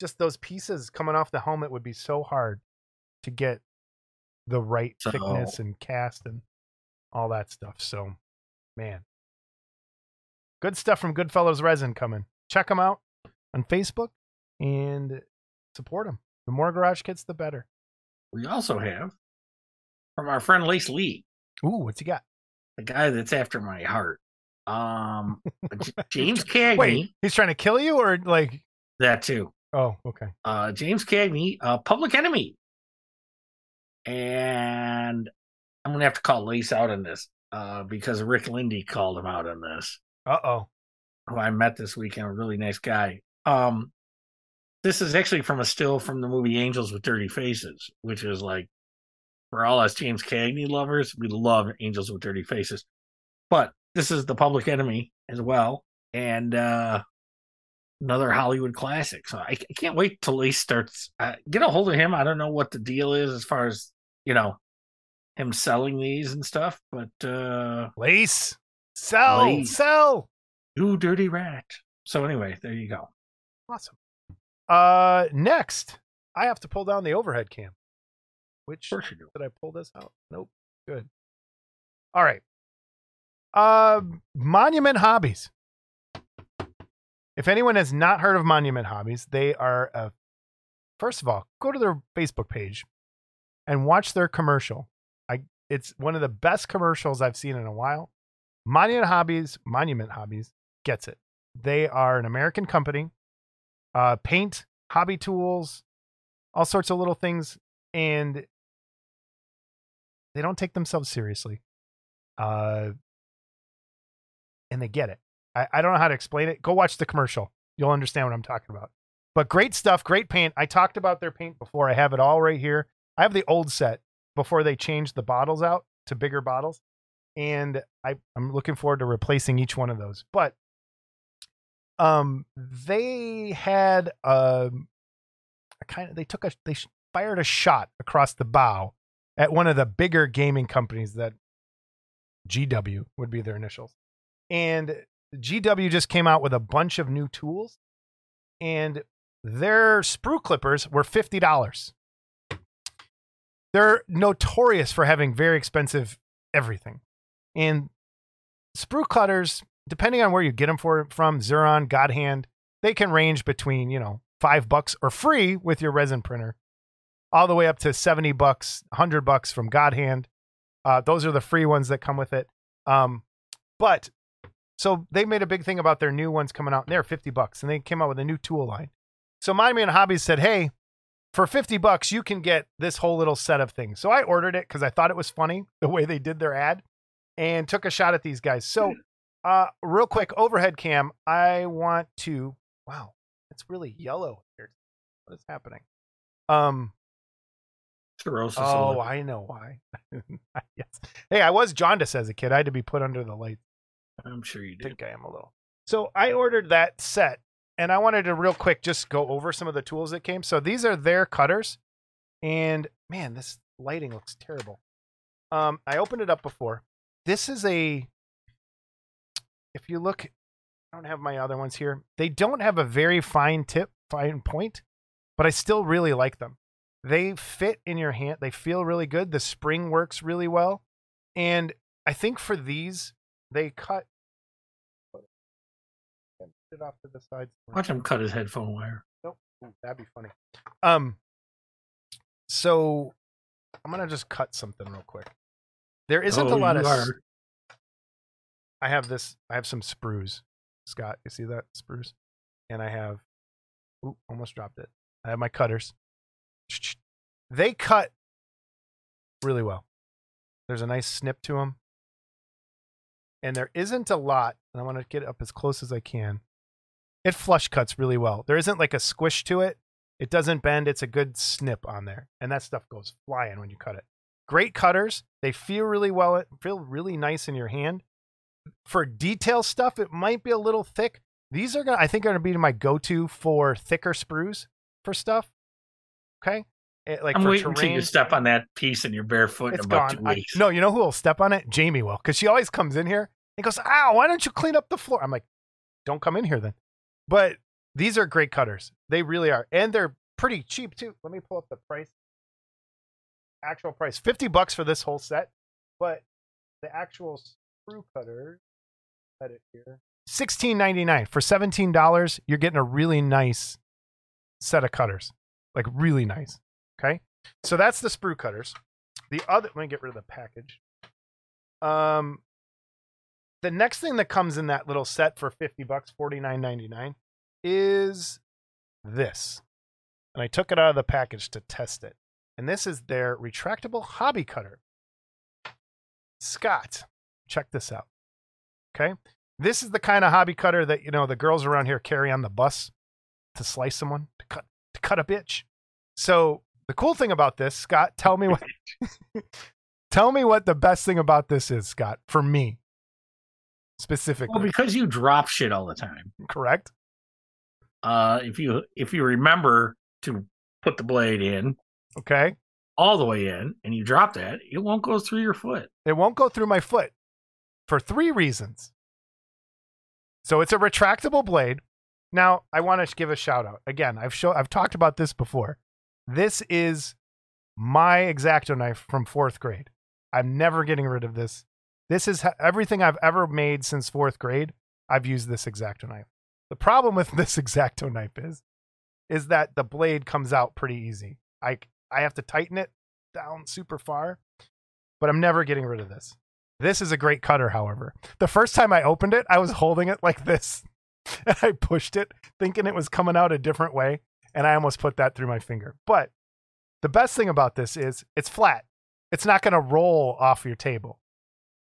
just those pieces coming off the helmet would be so hard to get the right So- thickness and cast and all that stuff so man good stuff from goodfellows resin coming check them out on facebook and support them the more garage kits the better We also have from our friend Lace Lee, ooh what's he got the guy that's after my heart. Um James Cagney, wait he's trying to kill you or like that too. oh okay Uh James Cagney, uh Public Enemy. And I'm gonna have to call Lace out on this, uh, because Rick Lindy called him out on this. uh-oh who I met this weekend, a really nice guy. Um, this is actually from a still from the movie Angels with Dirty Faces, which is like for all us James Cagney lovers, we love Angels with Dirty Faces. But this is the Public Enemy as well, and uh, another Hollywood classic. So I, I can't wait till he starts. Uh, get a hold of him. I don't know what the deal is as far as you know him selling these and stuff, but uh, lace sell Lace. sell you dirty rat. So anyway, there you go. Awesome. Uh, next, I have to pull down the overhead cam. Which did I pull this out? Nope. Good. All right. Uh, Monument Hobbies. If anyone has not heard of Monument Hobbies, they are a. First of all, go to their Facebook page and watch their commercial. I it's one of the best commercials I've seen in a while. Monument Hobbies, Monument Hobbies gets it. They are an American company. Uh, paint, hobby tools, all sorts of little things, and they don't take themselves seriously. Uh, and they get it. I, I don't know how to explain it. Go watch the commercial. You'll understand what I'm talking about. But great stuff, great paint. I talked about their paint before. I have it all right here. I have the old set before they changed the bottles out to bigger bottles. And I, I'm looking forward to replacing each one of those. But um, they had um, a kind of they took a they fired a shot across the bow at one of the bigger gaming companies that GW would be their initials. And GW just came out with a bunch of new tools and their sprue clippers were $50. They're notorious for having very expensive everything. And sprue cutters, depending on where you get them for from, Xuron, Godhand, they can range between, you know, 5 bucks or free with your resin printer all the way up to 70 bucks, 100 bucks from Godhand. Uh, those are the free ones that come with it. Um, But so they made a big thing about their new ones coming out, and they're 50 bucks, and they came out with a new tool line. So Monument Hobbies said, hey, for 50 bucks, you can get this whole little set of things. So I ordered it because I thought it was funny the way they did their ad and took a shot at these guys. So, uh, real quick, overhead cam, I want to, wow, it's really yellow here. What is happening? Um, Cirrhosis. oh. I know why. yes. Hey, I was jaundiced as a kid. I had to be put under the light. I'm sure you I did. think I am a little. So I ordered that set and I wanted to real quick just go over some of the tools that came. So these are their cutters. And man, this lighting looks terrible. Um, I opened it up before. This is a if you look I don't have my other ones here. They don't have a very fine tip, fine point, but I still really like them. They fit in your hand. They feel really good. The spring works really well. And I think for these, they cut it off to the side. Watch him cut his headphone wire. Nope. That'd be funny. Um. So I'm gonna just cut something real quick. There isn't a Oh, lot of. are- I have this. I have some sprues. Scott, you see that sprues? And I have. Ooh, almost dropped it. I have my cutters. They cut really well. There's a nice snip to them. And there isn't a lot, and I want to get up as close as I can. It flush cuts really well. There isn't like a squish to it. It doesn't bend. It's a good snip on there. And that stuff goes flying when you cut it. Great cutters. They feel really well. It feel really nice in your hand. For detail stuff, it might be a little thick. These are gonna I think are gonna be my go-to for thicker sprues for stuff. Okay. Eh, like I'm for waiting until you step on that piece and you're barefoot in about gone. two I- weeks. no, you know who will step on it? Jamie will, because she always comes in here and goes, "Ow! Why don't you clean up the floor?" I'm like, "Don't come in here then." But these are great cutters. They really are, and they're pretty cheap too. Let me pull up the price. Actual price, fifty bucks for this whole set, but the actual sprue cutters. Set it here. Sixteen ninety nine for seventeen dollars. You're getting a really nice set of cutters, like really nice. Okay, so that's the sprue cutters. The other, let me get rid of the package. Um, the next thing that comes in that little set for fifty bucks, forty nine ninety nine, is this, and I took it out of the package to test it. And this is their retractable hobby cutter. Scott, check this out. Okay, this is the kind of hobby cutter that you know the girls around here carry on the bus to slice someone, to cut, to cut a bitch. So the cool thing about this, Scott, tell me what tell me what the best thing about this is, Scott, for me specifically. Well, because you drop shit all the time. correct? Uh, if you if you remember to put the blade in Okay. all the way in and you drop that, it won't go through your foot. It won't go through my foot for three reasons. So it's a retractable blade. Now, I want to give a shout out. Again, I've show I've talked about this before. This is my X-Acto knife from 4th grade. I'm never getting rid of this. This is ha- everything I've ever made since 4th grade. I've used this X-Acto knife. The problem with this X-Acto knife is is that the blade comes out pretty easy. I I have to tighten it down super far, but I'm never getting rid of this. This is a great cutter, however. The first time I opened it, I was holding it like this. And I pushed it thinking it was coming out a different way, and I almost put that through my finger. But the best thing about this is it's flat. It's not going to roll off your table.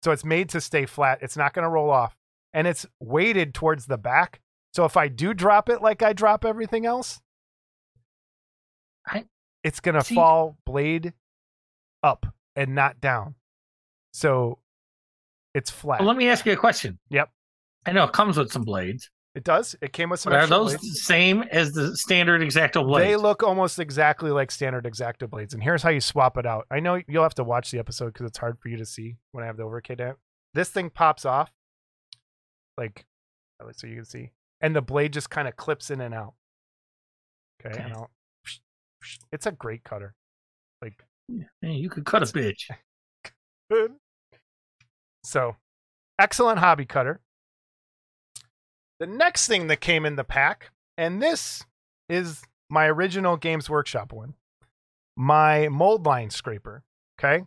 So it's made to stay flat. It's not going to roll off. And it's weighted towards the back. So if I do drop it like I drop everything else, I- it's going to fall blade up and not down. So it's flat. Well, let me ask you a question. Yep. I know it comes with some blades, It does. It came with some but are those blades. the same as the standard X-Acto blades? They look almost exactly like standard X-Acto blades. And here's how you swap it out. I know you'll have to watch the episode because it's hard for you to see when I have the overkit at. This thing pops off, like so you can see, and the blade just kind of clips in and out. Okay, and Okay. It's a great cutter. Like Man, you could cut a bitch. So, excellent hobby cutter. The next thing that came in the pack, and this is my original Games Workshop one, my mold line scraper. Okay.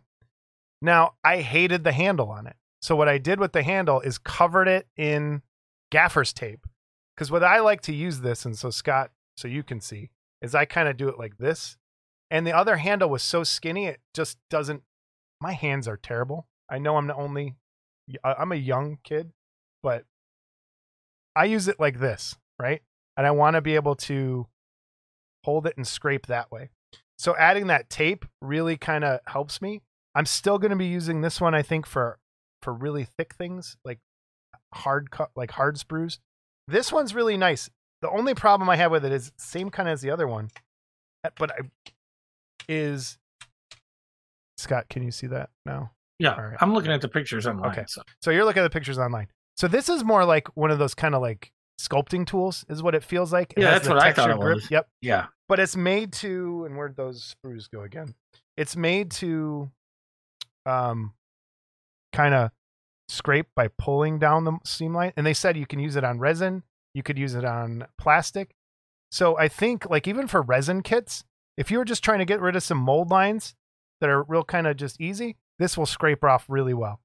Now, I hated the handle on it. So what I did with the handle is covered it in gaffer's tape. Because what I like to use this, and so Scott, so you can see, is I kind of do it like this. And the other handle was so skinny, it just doesn't. My hands are terrible. I know I'm the only. I'm a young kid, but I use it like this, right? And I want to be able to hold it and scrape that way. So adding that tape really kind of helps me. I'm still going to be using this one, I think, for for really thick things like hard cut, like hard sprues. This one's really nice. The only problem I have with it is same kind as the other one, but I is Scott. Can you see that now? Yeah. I'm looking at the pictures online. Okay. So. So you're looking at the pictures online. So this is more like one of those kind of like sculpting tools, is what it feels like. It Yeah, that's what I thought it was. Yep. Yeah. But it's made to, and where'd those screws go again? It's made to, um, kind of scrape by pulling down the seam line. And they said you can use it on resin, you could use it on plastic. So I think like even for resin kits, if you were just trying to get rid of some mold lines that are real kind of just easy, this will scrape off really well.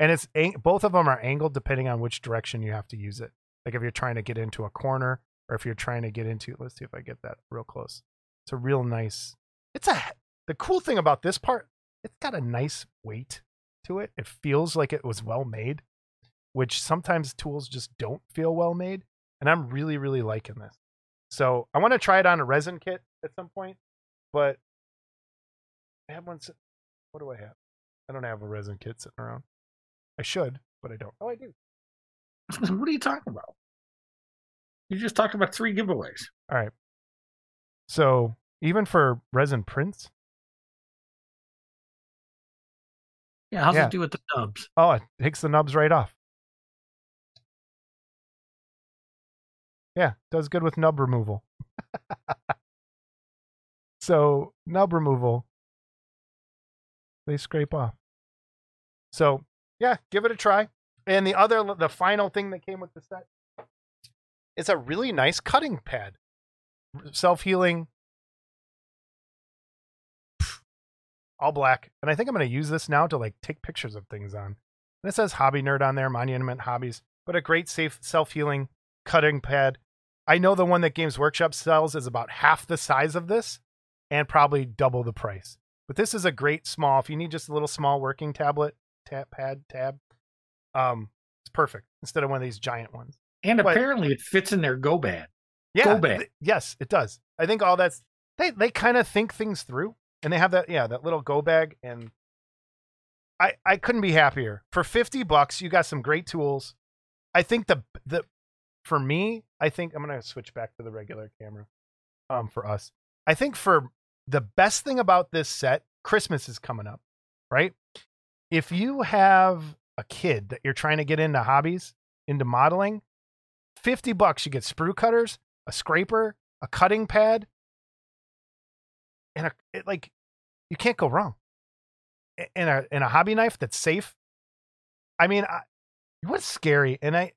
And it's both of them are angled depending on which direction you have to use it. Like if you're trying to get into a corner or if you're trying to get into let's see if I get that real close. It's a real nice. It's a the cool thing about this part, it's got a nice weight to it. It feels like it was well made, which sometimes tools just don't feel well made, and I'm really really liking this. So, I want to try it on a resin kit at some point, but I have one what do I have? I don't have a resin kit sitting around. I should, but I don't. Oh, I do. what are you talking about? You just talked about three giveaways. All right. So even for resin prints, Yeah, how's Yeah. it do with the nubs? oh, it takes the nubs right off. Yeah, does good with nub removal. so nub removal, they scrape off. So yeah, give it a try. And the other, the final thing that came with the set is a really nice cutting pad, self healing, all black. And I think I'm going to use this now to like take pictures of things on. And it says Hobby Nerd on there, Monument Hobbies, but a great safe self healing cutting pad. I know the one that Games Workshop sells is about half the size of this and probably double the price. But this is a great small, if you need just a little small working tablet, tap pad, tab, um, it's perfect instead of one of these giant ones. And But- apparently it fits in their go bag. Yeah. Go bag. th- yes, it does. I think all that's they they kind of think things through and they have that yeah, that little go bag and I I couldn't be happier. For 50 bucks, you got some great tools. I think the the for me, I think I'm going to switch back to the regular camera um for us. I think for the best thing about this set, Christmas is coming up, right? If you have a kid that you're trying to get into hobbies, into modeling, 50 bucks you get sprue cutters, a scraper, a cutting pad, and a it, like you can't go wrong. And a and a hobby knife that's safe. I mean, I, what's scary? And I,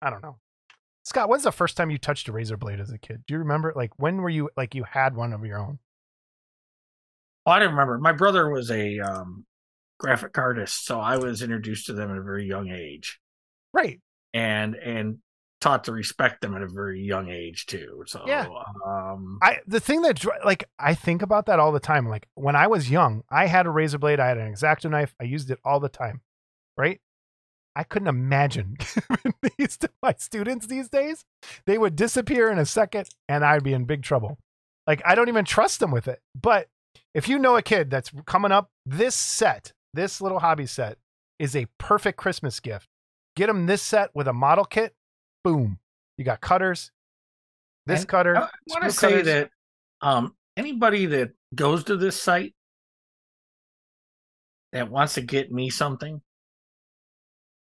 I don't know. Scott, when's the first time you touched a razor blade as a kid? Do you remember? Like when were you like you had one of your own? Oh, I don't remember. My brother was a um, graphic artist, so I was introduced to them at a very young age, Right. and and taught to respect them at a very young age too. So Yeah. um, I the thing that like I think about that all the time. Like when I was young, I had a razor blade, I had an X-Acto knife, I used it all the time. Right? I couldn't imagine giving these to my students these days. They would disappear in a second and I'd be in big trouble. Like I don't even trust them with it. But if you know a kid that's coming up, this set, this little hobby set is a perfect Christmas gift. Get them this set with a model kit. Boom. You got cutters. This And cutter. I want to say cutters. that um, anybody that goes to this site that wants to get me something,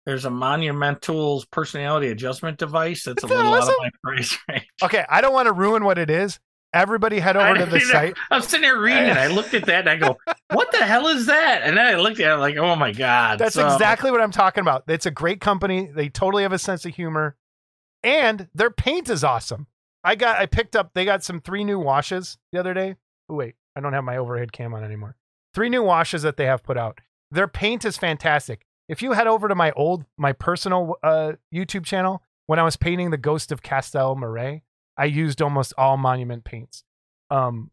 there's a Monumentals personality adjustment device that's a little out of my price range. Okay, I don't want to ruin what it is. Everybody head over to the site. I'm sitting there reading it. I looked at that and I go, "What the hell is that?" And then I looked at it like, "Oh my god!" That's So- exactly what I'm talking about. It's a great company. They totally have a sense of humor. And their paint is awesome. I got I picked up they got some three new washes the other day. Oh wait, I don't have my overhead cam on anymore. Three new washes that they have put out. Their paint is fantastic. If you head over to my old, my personal uh, YouTube channel, when I was painting the Ghost of Castel Marais, I used almost all Monument paints. Um,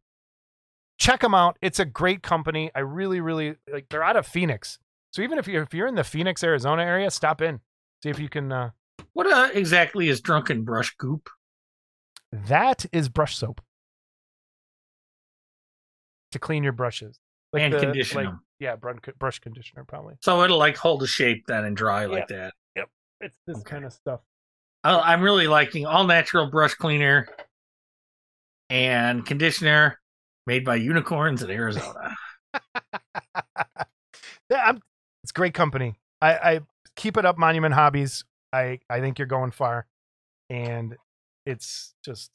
check them out. It's a great company. I really, really like. They're out of Phoenix, so even if you're if you're in the Phoenix, Arizona area, stop in, see if you can. Uh, What uh, exactly is drunken brush goop? that is brush soap to clean your brushes and the- condition like- them. Yeah, brush brush conditioner probably. So it'll like hold the shape then and dry like that. Yep, it's this Okay. kind of stuff. I- I'm really liking all natural brush cleaner and conditioner made by unicorns in Arizona. yeah, I'm, it's great company. I, I keep it up, Monument Hobbies. I I think you're going far, and it's just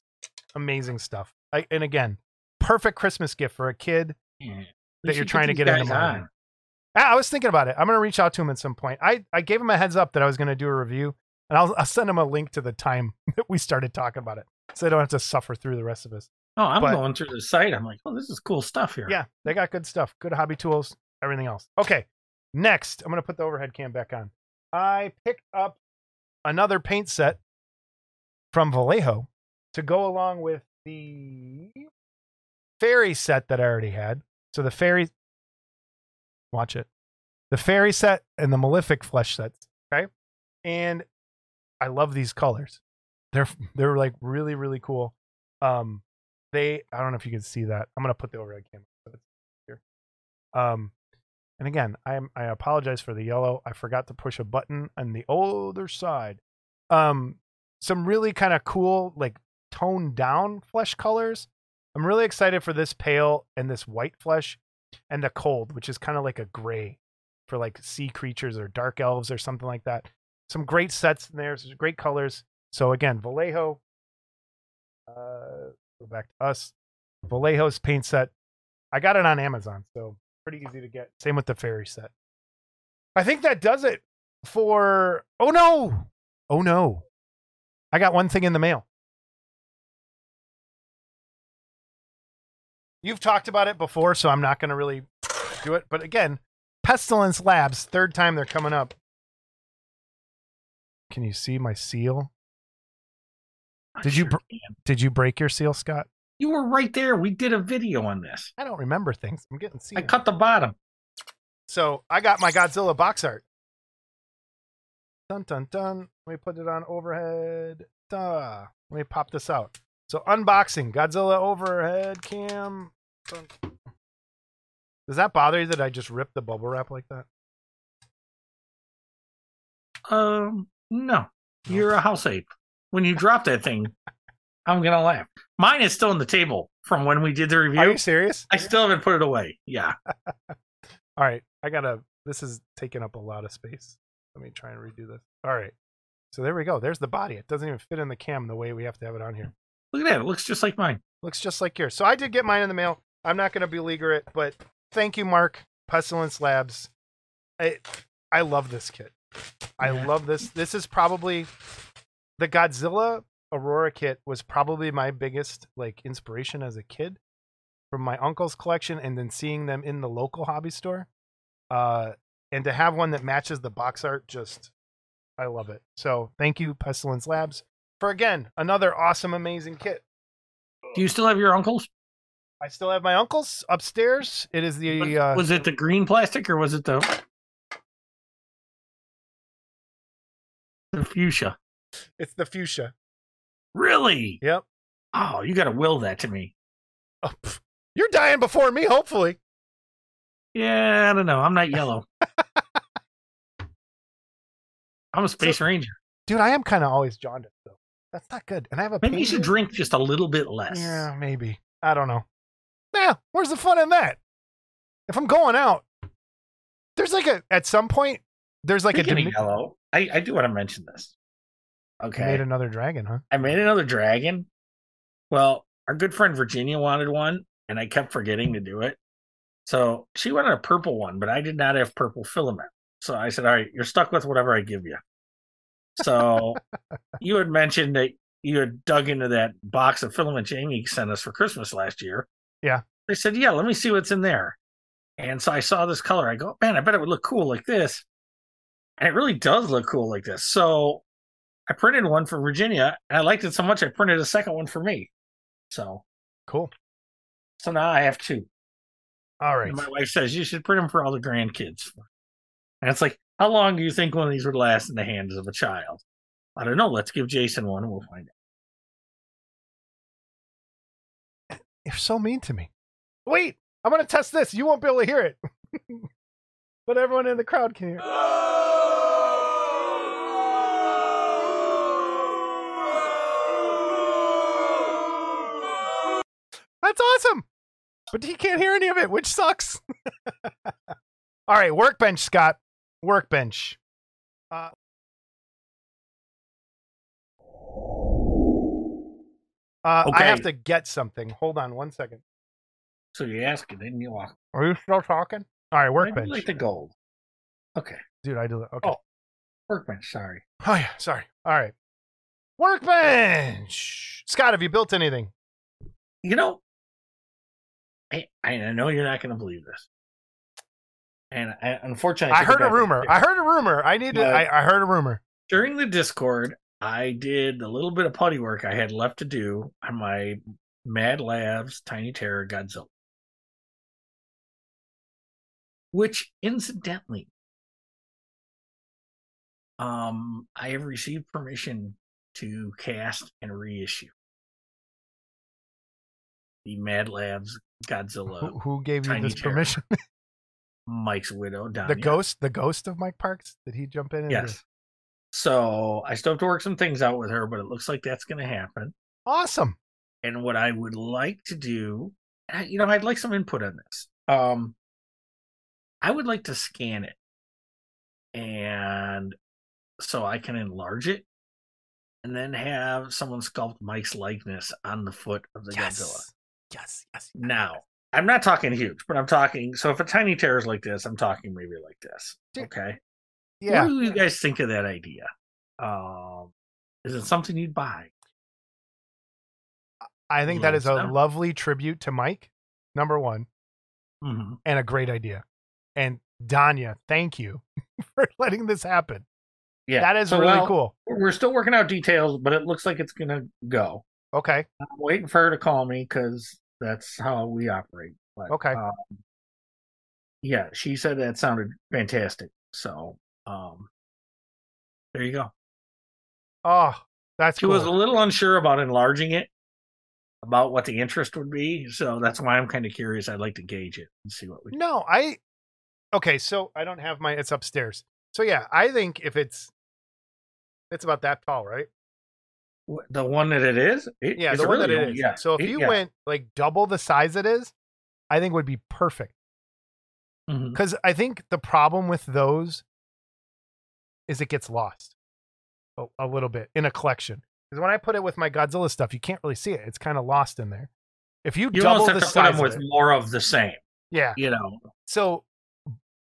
amazing stuff. I, and again, perfect Christmas gift for a kid Yeah. That you're trying to get into Monument. I, was thinking about it. I'm gonna reach out to him at some point. I I gave him a heads up that I was gonna do a review, and I'll I'll send him a link to the time that we started talking about it, so they don't have to suffer through the rest of us. Oh, I'm But- going through the site. I'm like, oh, this is cool stuff here. Yeah, they got good stuff. Good hobby tools, everything else. Okay, next, I'm going to put the overhead cam back on. I picked up another paint set from Vallejo to go along with the fairy set that I already had. So the fairy, watch it, the fairy set and the malefic flesh sets. Okay, and I love these colors. They're they're like really really cool. Um, they I don't know if you can see that. I'm gonna put the overhead camera here. Um, and again, I'm I apologize for the yellow. I forgot to push a button on the other side. Um, some really kind of cool like toned down flesh colors. I'm really excited for this pale and this white flesh, and the cold, which is kind of like a gray for like sea creatures or dark elves or something like that. Some great sets in there. Some great colors. So again, Vallejo. Uh, go back to us. Vallejo's paint set. I got it on Amazon, so pretty easy to get. Same with the fairy set. I think that does it for. Oh no! Oh no! I got one thing in the mail. You've talked about it before, so I'm not going to really do it. But again, Pestilence Labs, third time they're coming up. Can you see my seal? Did you br- Did you break your seal, Scott? You were right there. We did a video on this. I don't remember things. I'm getting I cut the bottom. So I got my Godzilla box art. Dun dun dun. Let me put it on overhead. Duh. Let me pop this out. So unboxing Godzilla overhead cam. Dun. Does that bother you that I just ripped the bubble wrap like that? Um, no, you're a house ape. When you drop that thing, I'm gonna laugh. Mine is still on the table from when we did the review. Are you serious? I still haven't put it away. Yeah. All right. I gotta. This is taking up a lot of space. Let me try and redo this. All right. So there we go. There's the body. It doesn't even fit in the cam the way we have to have it on here. Look at that. It looks just like mine. Looks just like yours. So I did get mine in the mail. I'm not going to beleaguer it, but thank you, Mark. Pestilence Labs. I I love this kit. I Yeah. love this. This is probably the Godzilla Aurora kit was probably my biggest like inspiration as a kid from my uncle's collection and then seeing them in the local hobby store. Uh and to have one that matches the box art just I love it. So, thank you Pestilence Labs for again another awesome amazing kit. Do you still have your uncle's? I still have my uncle's upstairs. It is the Was, uh, was it the green plastic or was it the the fuchsia? it's the fuchsia. Really? Yep. Oh, you got to will that to me. Oh. You're dying before me, hopefully. Yeah, I don't know. I'm not yellow. I'm a space ranger. Dude, I am kind of always jaundiced though. That's not good. And I have a Maybe you should drink just a little bit less. Yeah, maybe. I don't know. Yeah, where's the fun in that? If I'm going out, there's like a at some point there's like Speaking a of yellow, I, I do want to mention this. You Okay. made another dragon, huh? I made another dragon. Well, our good friend Virginia wanted one, and I kept forgetting to do it. So she wanted a purple one, but I did not have purple filament. So I said, All right, you're stuck with whatever I give you. So you had mentioned that you had dug into that box of filament Jamie sent us for Christmas last year. Yeah. I said, Yeah, let me see what's in there. And so I saw this color. I go, Man, I bet it would look cool like this. And it really does look cool like this. So I printed one for Virginia, and I liked it so much I printed a second one for me. So Cool. so now I have two. All right. And my wife says you should print them for all the grandkids. And it's like, how long do you think one of these would last in the hands of a child? I don't know. Let's give Jason one and we'll find out. You're so mean to me. Wait, I'm gonna test this. You won't be able to hear it, but everyone in the crowd can hear. it. That's awesome, but he can't hear any of it, which sucks. All right, workbench, Scott. Workbench. Uh, uh, I have to get something. Hold on one second. So you ask it, didn't you? Walk. Are you still talking? All right, workbench. I like the gold. Okay. Dude, I do it. Okay. Oh. Workbench, sorry. Oh yeah, sorry. All right. Workbench. Scott, have you built anything? You know, I, I know you're not going to believe this. And I, unfortunately, I it heard a rumor. I heard a rumor. I need to. I, I heard a rumor. during the Discord, I did a little bit of putty work I had left to do on my Mad Labs Tiny Terror Godzilla. Which incidentally, um, I have received permission to cast and reissue the Mad Labs Godzilla Who, who gave you this Terror. permission? Mike's widow Danya. the ghost. The ghost of Mike Parks. Did he jump in? Yes. So I still have to work some things out with her, but it looks like that's going to happen. Awesome. And what I would like to do, you know, I'd like some input on this. Um, I would like to scan it, and so I can enlarge it, and then have someone sculpt Mike's likeness on the foot of the Yes. Godzilla. Yes. Yes. Now, I'm not talking huge, but I'm talking. So if a Tiny Terror is like this, I'm talking maybe like this. Dude. Okay. Yeah. What do you guys think of that idea? Um, is it something you'd buy? I think that is a lovely tribute to Mike. Number one, Mm-hmm. and a great idea. And Danya, thank you for letting this happen. Yeah, That is So, really well, cool. We're still working out details, but it looks like it's gonna go. Okay. I'm waiting for her to call me because that's how we operate. But, Okay. um, yeah, she said that sounded fantastic. So, um, there you go. Oh, that's She cool. was a little unsure about enlarging it, about what the interest would be. So that's why I'm kind of curious. I'd like to gauge it and see what we. No, I okay, so I don't have my it's upstairs. So yeah, I think if it's it's about that tall, right? The one that it is, it, Yeah, the one that really it old, is. Yeah. So if it- you yeah. went like double the size it is, I think would be perfect. Because I think the problem with those is it gets lost a, a little bit in a collection. Because when I put it with my Godzilla stuff, you can't really see it. It's kind of lost in there. If you, you double the have to put size them with it, more of the same. yeah. You know, So,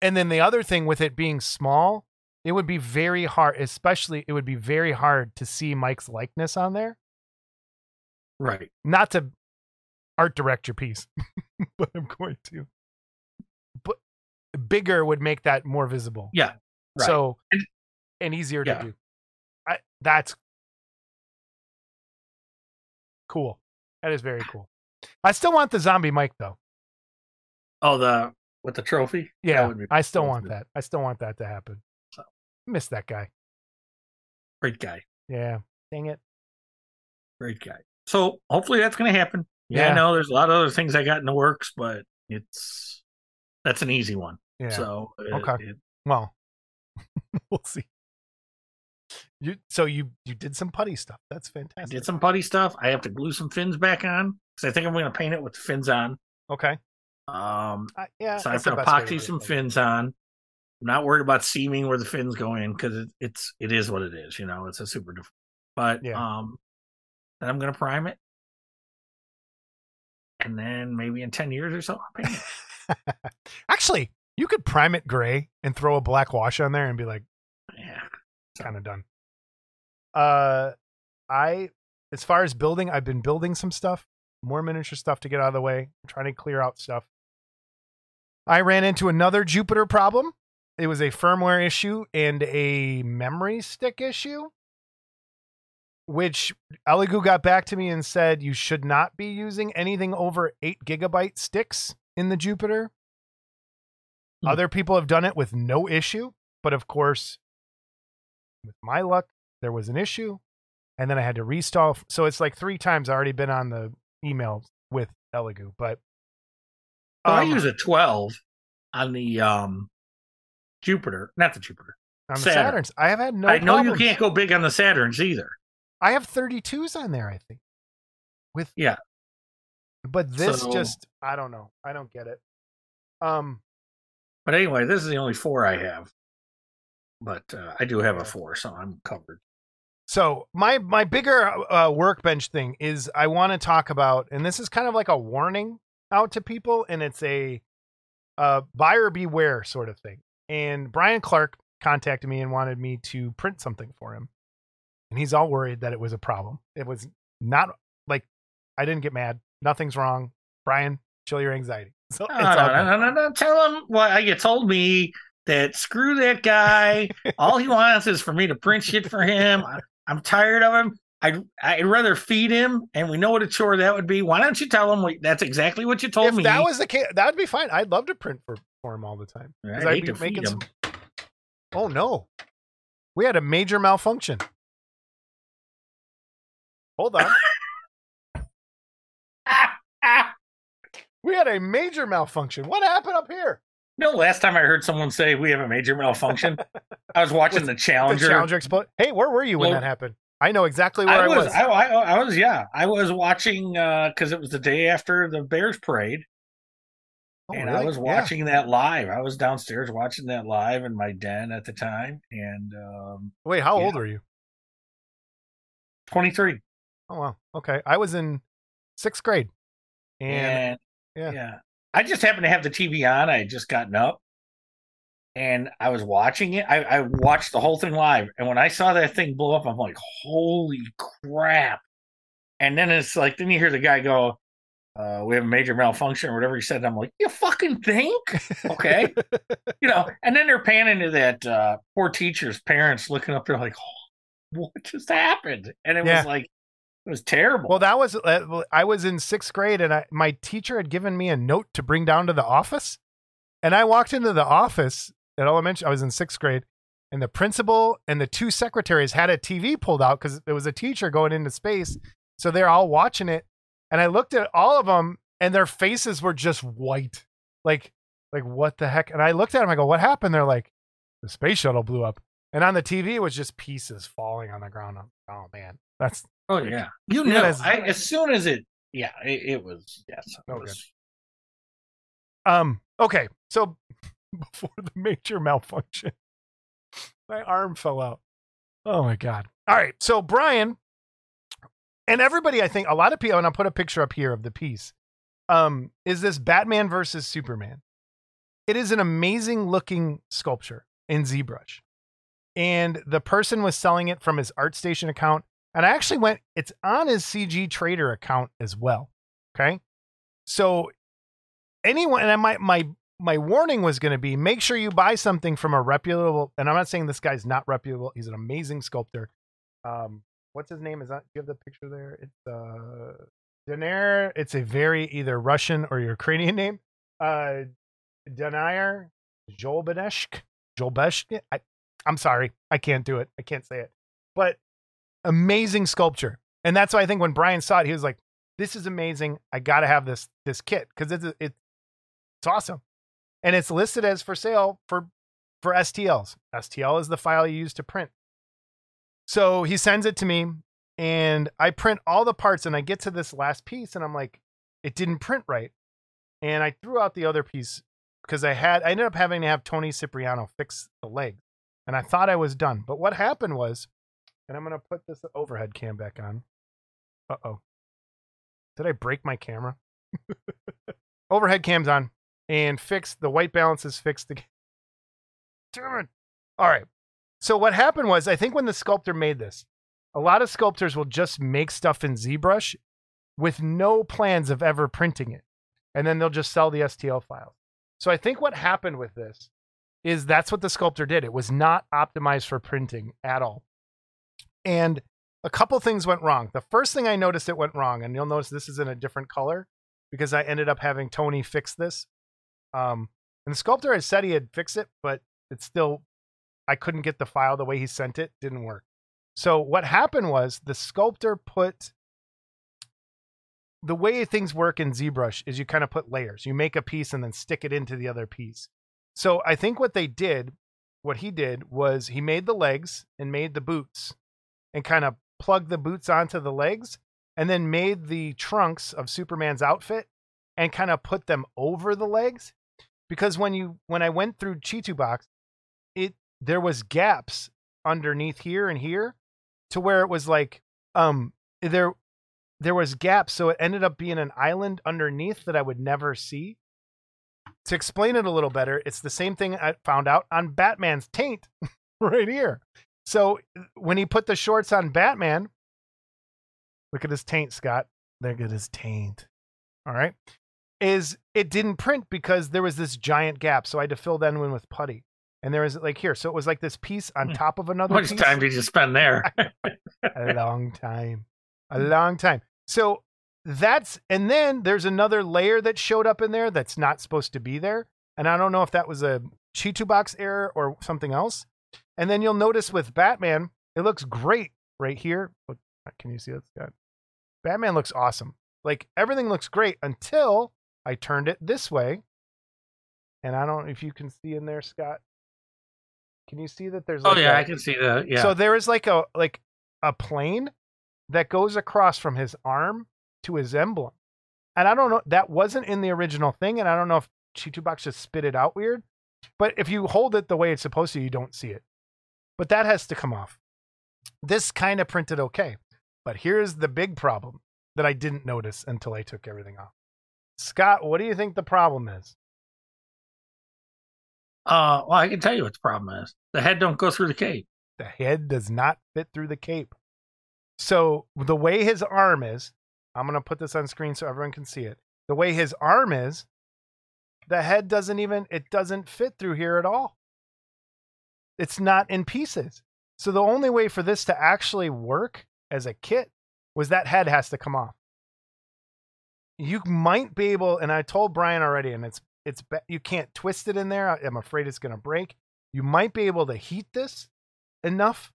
and then the other thing with it being small, it would be very hard, especially it would be very hard to see Mike's likeness on there. right? Not to art direct your piece, but I'm going to. But bigger would make that more visible. Yeah, right. So, And- and easier Yeah. to do. I, that's cool. That is very cool. I still want the zombie Mike though. Oh, the with the trophy. Yeah, I still cool, want that. I still want that to happen. So. Miss that guy. Great guy, Yeah. Dang it. great guy. So hopefully that's going to happen. Yeah, Yeah. I know there's a lot of other things I got in the works, but it's that's an easy one. Yeah. So uh, Okay. it- well, we'll see. You so you you did some putty stuff. That's I fantastic. did some putty stuff. I have to glue some fins back on because I think I'm going to paint it with the fins on. Okay. Um, Uh, yeah. so I have to best way to epoxy some fins on. I'm not worried about seaming where the fins go in because it, it's it is what it is. You know, it's a super. Def- but Yeah. um, then I'm going to prime it, and then maybe in ten years or so, I'll paint it. Actually, you could prime it gray and throw a black wash on there and be like, yeah. It's kind of done. Uh, I as far as building, I've been building some stuff, more miniature stuff to get out of the way. I'm trying to clear out stuff. I ran into another Jupiter problem. it was a firmware issue and a memory stick issue, which Elegoo got back to me and said you should not be using anything over eight gigabyte sticks in the Jupiter. Hmm. Other people have done it with no issue, but of course, with my luck, there was an issue, and then I had to restall. So it's like three times I already been on the email with Elegoo, but But I um, use a 12 on the um Jupiter, not the Jupiter. on the Saturns. I have had no. I know problems. you can't go big on the Saturns either. I have 32s on there, I think. With Yeah. But this So- just I don't know. I don't get it. Um But anyway, this is the only four I have. But uh, I do have a four, so I'm covered. So my my bigger uh, workbench thing is I want to talk about and this is kind of like a warning out to people and it's a uh buyer beware sort of thing. And Brian Clark contacted me and wanted me to print something for him. And he's all worried that it was a problem. It was not like I didn't get mad. Nothing's wrong. Brian, chill your anxiety. So No, no, no, no, no, no. Tell him what you told me that screw that guy. All he wants is for me to print shit for him. I'm tired of him. I'd, I'd rather feed him, and we know what a chore that would be. Why don't you tell him what, that's exactly what you told if me? that was the case, that would be fine. I'd love to print for, for him all the time. I 'Cause I'd hate to feed him. some- Oh no, we had a major malfunction. Hold on, we had a major malfunction. What happened up here? No, last time I heard someone say we have a major malfunction, I was watching Was the The Challenger. Challenger explode. Hey, where were you when Well, that happened? I know exactly where I I was, was. I, I, I was, yeah, I was watching because it was the day after the Bears parade, Oh, and I really? was Yeah. watching that live. I was downstairs watching that live in my den at the time, and um, Wait, how Yeah. old were you? 23. Oh wow. Okay, I was in sixth grade, and And, yeah. yeah. I just happened to have the TV on. I had just gotten up and I was watching it. I, I watched the whole thing live. And when I saw that thing blow up, I'm like, holy crap. And then it's like, then you hear the guy go, uh, we have a major malfunction or whatever he said. And I'm like, you fucking think? Okay. you know, and then they're panning to that uh, poor teacher's parents looking up They're like, oh, what just happened? And it Yeah. was like, it was terrible. Well, that was uh, I was in sixth grade, and I, my teacher had given me a note to bring down to the office, and I walked into the office at elementary. I was in sixth grade, and the principal and the two secretaries had a TV pulled out because it was a teacher going into space, so they're all watching it. And I looked at all of them, and their faces were just white, like like what the heck? And I looked at them. I go, "What happened?" They're like, "The space shuttle blew up." And on the TV, it was just pieces falling on the ground. Oh man, that's Oh yeah, you Yeah, know. that's- I, as soon as it, yeah, it, it was. Yes, it Okay. was- Um. Okay. So before the major malfunction, my arm fell out. Oh my god. All right. So Brian and everybody, I think a lot of people, and I'll put a picture up here of the piece. Um, is this Batman versus Superman? It is an amazing looking sculpture in ZBrush, and the person was selling it from his ArtStation account. And I actually went. It's on his CG Trader account as well. Okay. So anyone and I, my my my warning was going to be make sure you buy something from a reputable and i'm not saying this guy's not reputable he's an amazing sculptor um what's his name is that do you have the picture there it's uh Daner, it's a very either russian or ukrainian name uh Danir Jolbaneshk Jolbeshk I, i'm sorry i can't do it i can't say it but amazing sculpture and that's why i think when brian saw it he was like this is amazing i gotta have this this kit because it's it's it's awesome and it's listed as for sale for for STLs. STL is the file you use to print. So he sends it to me and I print all the parts and I get to this last piece and I'm like it didn't print right. And I threw out the other piece because I had I ended up having to have Tony Cipriano fix the leg. And I thought I was done. But what happened was and I'm going to put this overhead cam back on. Uh-oh. Did I break my camera? overhead cam's on and fixed the white balance is fixed again. Damn it. All right. So what happened was I think when the sculptor made this, a lot of sculptors will just make stuff in ZBrush with no plans of ever printing it. And then they'll just sell the STL files. So I think what happened with this is that's what the sculptor did. It was not optimized for printing at all. And a couple things went wrong. The first thing I noticed it went wrong, and you'll notice this is in a different color because I ended up having Tony fix this. Um, and the sculptor had said he had fixed it, but it's still, I couldn't get the file the way he sent it. Didn't work. So what happened was the sculptor put the way things work in ZBrush is you kind of put layers. You make a piece and then stick it into the other piece. So I think what they did, what he did was he made the legs and made the boots and kind of plugged the boots onto the legs and then made the trunks of Superman's outfit and kind of put them over the legs. Because when you when I went through Chitubox it there was gaps underneath here and here to where it was like um there there was gaps so it ended up being an island underneath that I would never see. To explain it a little better it's the same thing I found out on Batman's taint right here so when he put the shorts on Batman, look at his taint, Scott. Look at his taint. All right. Is it didn't print because there was this giant gap. So I had to fill that in with putty. And there was like here. So it was like this piece on Hmm. top of another How much piece. time did you spend there? a long time. A long time. So that's and then there's another layer that showed up in there that's not supposed to be there. And I don't know if that was a Chitubox error or something else. And then you'll notice with Batman, it looks great right here. Look, can you see Scott? Batman looks awesome. Like everything looks great until I turned it this way. And I don't know if you can see in there, Scott. Can you see that there's oh yeah, a- I can see that. Yeah. so there is like a like a plane that goes across from his arm to his emblem. And I don't know that wasn't in the original thing, and I don't know if Chitubox just spit it out weird. But if you hold it the way it's supposed to, you don't see it. But that has to come off. This kind of printed okay. But here's the big problem that I didn't notice until I took everything off. Scott, what do you think the problem is? uh, well, I can tell you what the problem is. The head don't go through the cape. the head does not fit through the cape. So the way his arm is, I'm gonna put this on screen so everyone can see it. The way his arm is, the head doesn't even it doesn't fit through here at all. It's not in pieces. So the only way for this to actually work as a kit was that head has to come off. You might be able, and I told Brian already, and it's it's you can't twist it in there. I'm afraid it's gonna break. You might be able to heat this enough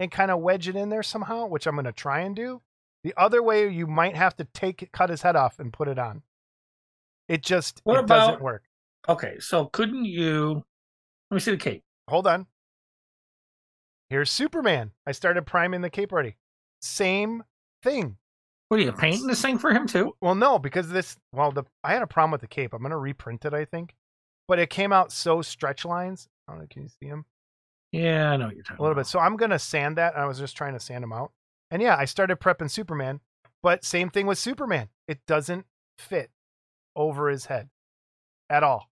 and kind of wedge it in there somehow, which I'm going to try and do. The other way, you might have to take it, cut his head off and put it on. It just What it doesn't work. Okay, so couldn't you? Let me see the cape. Hold on. Here's Superman. I started priming the cape already. Same thing. What are you painting this thing for him too? Well, no, because this. Well, the I had a problem with the cape. I'm going to reprint it, I think, but it came out so stretch lines. I don't know. Can you see him? Yeah, I know what you're talking a little about. bit. So I'm gonna sand that. I was just trying to sand him out. And yeah, I started prepping Superman, but same thing with Superman. It doesn't fit over his head at all.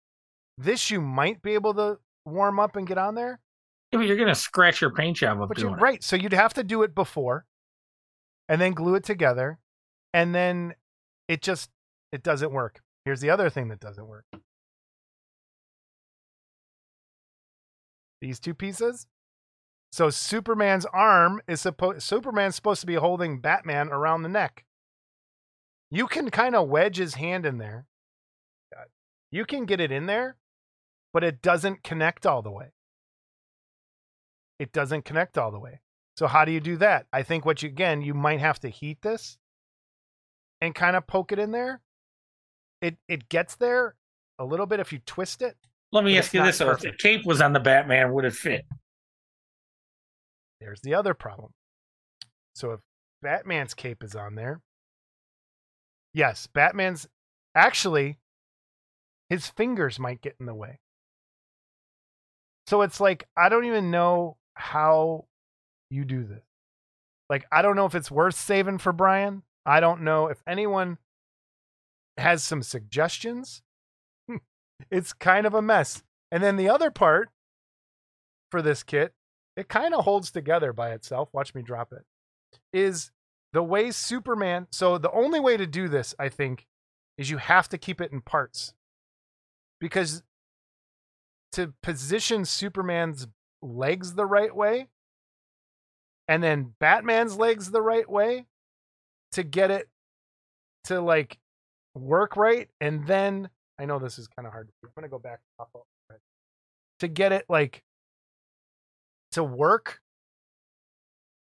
This you might be able to warm up and get on there, Yeah, but you're gonna scratch your paint job up but you're doing right. So you'd have to do it before, and then glue it together, and then it just it doesn't work. Here's the other thing that doesn't work. These two pieces. So Superman's arm is supposed Superman's supposed to be holding Batman around the neck. You can kind of wedge his hand in there. Uh, you can get it in there, but it doesn't connect all the way. It doesn't connect all the way. So how do you do that? I think what you again, you might have to heat this and kind of poke it in there. It it gets there a little bit if you twist it. Let me ask you this: though. if the cape was on the Batman, would it fit? There's the other problem. So if Batman's cape is on there, yes, Batman's actually his fingers might get in the way. So it's like I don't even know how you do this. Like I don't know if it's worth saving for Brian. I don't know if anyone has some suggestions. it's kind of a mess. And then the other part for this kit it kind of holds together by itself. Watch me drop it. Is the way Superman. So the only way to do this, I think, is you have to keep it in parts. Because to position Superman's legs the right way and then Batman's legs the right way to get it to like work right and then I know this is kind of hard to do. I'm going to go back to get it like to work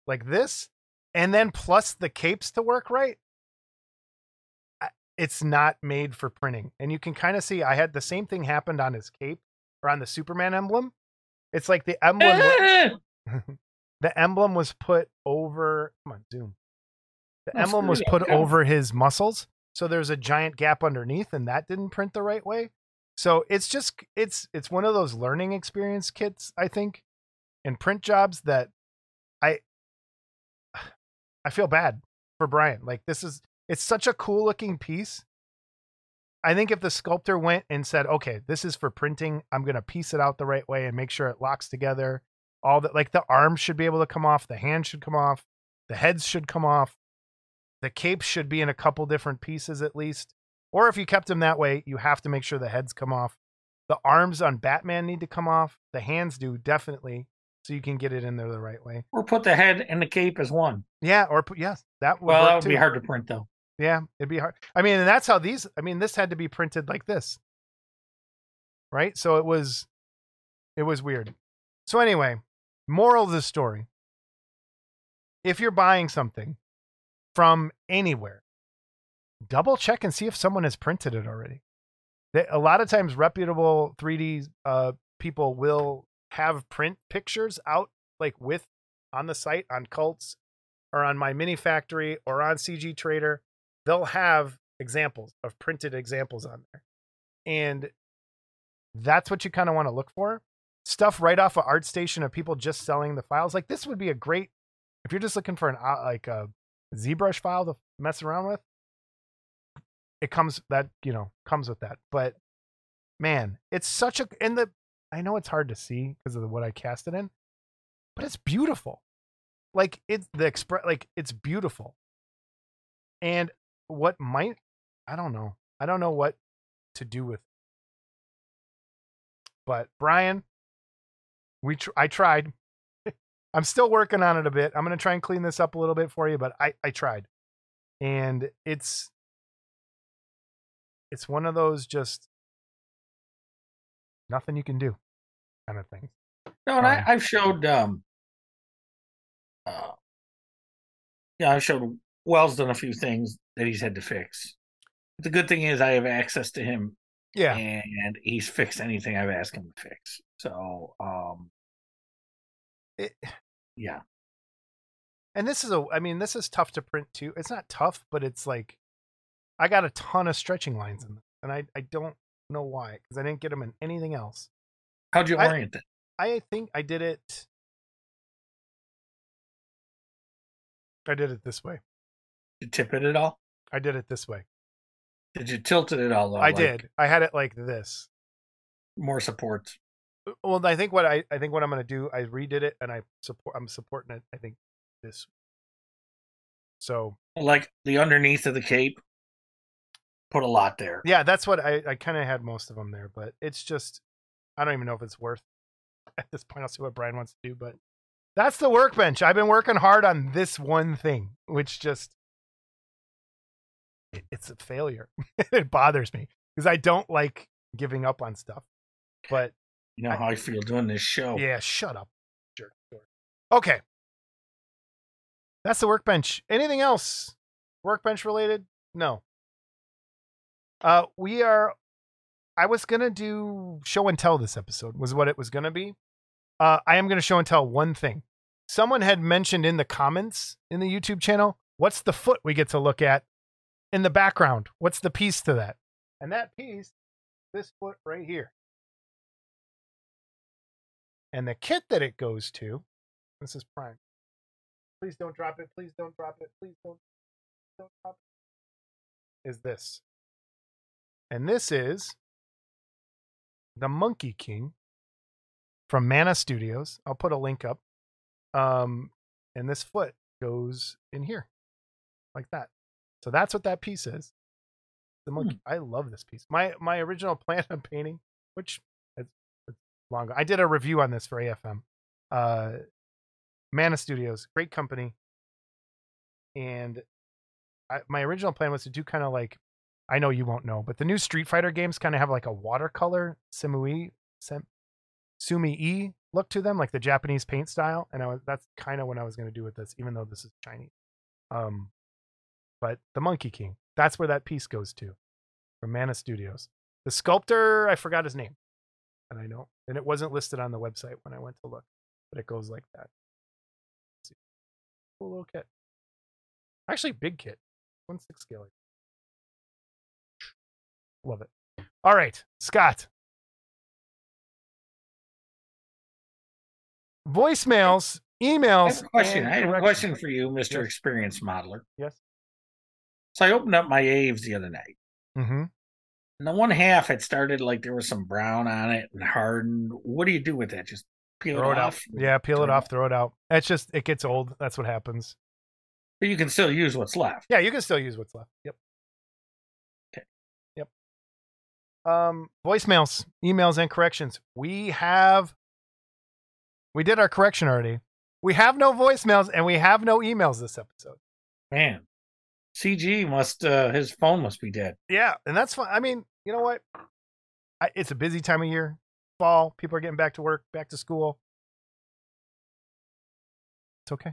like this and then plus the capes to work right it's not made for printing and you can kind of see i had the same thing happened on his cape or on the superman emblem it's like the emblem Eh! the emblem was put over come on zoom the Oh, emblem was put guy. over his muscles so there's a giant gap underneath and that didn't print the right way so it's just it's it's one of those learning experience kits i think in print jobs that i i feel bad for brian like this is it's such a cool looking piece i think if the sculptor went and said okay this is for printing i'm going to piece it out the right way and make sure it locks together all that like the arms should be able to come off the hands should come off the heads should come off the cape should be in a couple different pieces at least or if you kept them that way you have to make sure the heads come off the arms on batman need to come off the hands do definitely so you can get it in there the right way Or put the head and the cape as one. yeah or put yes that would Well, work that would too. be hard to print though. Yeah it'd be hard i mean and that's how these i mean this had to be printed like this. Right? So it was it was weird. So anyway moral of the story. If you're buying something from anywhere double check and see if someone has printed it already. They- a lot of times reputable 3d uh, people will have print pictures out like with on the site on cults or on MyMiniFactory or on cg trader they'll have examples of printed examples on there. And that's what you kind of want to look for. Stuff right off of artstation of people just selling the files like this would be a great if you're just looking for an uh, like a zbrush file to mess around with it comes that you know comes with that. But man it's such a and the i know it's hard to see because of the, what i cast it in but it's beautiful. Like it's the express like it's beautiful. And what might i don't know i don't know what to do with but brian we tr- i tried. I'm still working on it a bit. I'm going to try and clean this up a little bit for you but i i tried. And it's it's one of those just nothing you can do kind of things. No, and I, Um, I've showed um uh yeah, I showed Wells done a few things that he's had to fix. The good thing is I have access to him yeah and he's fixed anything I've asked him to fix. So um It- yeah. and this is a i mean this is tough to print too it's not tough but it's like i got a ton of stretching lines in this and i i don't know why because i didn't get them in anything else How'd you I- orient that? i think i did it i did it this way you tip it at all? i did it this way Did you tilt it at all? though? i Like, did i had it like this more support. Uh, well i think what i i think what i'm going to do i redid it and i support i'm supporting it i think this so Like the underneath of the cape. Put a lot there. yeah that's what i i kind of had most of them there but it's just i don't even know if it's worth at this point i'll see what brian wants to do but that's the workbench i've been working hard on this one thing which just it's a failure. It bothers me because i don't like giving up on stuff but You know how I feel doing this show. yeah shut up jerk. Okay. That's the workbench. Anything else? Workbench related? No. Uh we are i was gonna do show and tell this episode was what it was gonna be. Uh i am gonna show and tell one thing. Someone had mentioned in the comments in the youtube channel what's the foot we get to look at in the background. What's the piece to that? And that piece this foot right here. And the kit that it goes to this is prime. Please don't drop it please don't drop it please don't don't drop it is this. And this is the monkey king from mana studios. I'll put a link up. Um and this foot goes in here like that so that's what that piece is the monkey i love this piece my my original plan of painting which it's, it's long ago. I did a review on this for AFM. Uh, Mana Studios, great company. And I, my original plan was to do kind of like, I know you won't know, but the new Street Fighter games kind of have like a watercolor Simui, Sem, Sumi E look to them, like the Japanese paint style. And I was that's kind of what I was going to do with this, even though this is Chinese. Um, but the Monkey King, that's where that piece goes to from Mana Studios. The sculptor, I forgot his name, and I know, and it wasn't listed on the website when I went to look, but it goes like that. Cool little kit. Actually, big kit. One six scale. Love it. All right, Scott. Voicemails, I emails. have a question. I have a question for you, Mr. Yes. Experience Modeler. Yes. So I opened up my Aves the other night. Mm-hmm. And the one half had started like there was some brown on it and hardened. What do you do with that? Just peel Throw it it off? Yeah, peel it off, throw it out. It's just it gets old. That's what happens. But you can still use what's left. Yeah, you can still use what's left. Yep. Okay. Yep. Um, voicemails, emails, and corrections. We have. We did our correction already. We have no voicemails and we have no emails this episode. Man, CG must uh his phone must be dead. Yeah, and that's fine. I mean, you know what? I, it's a busy time of year. Fall. People are getting back to work, back to school. It's okay.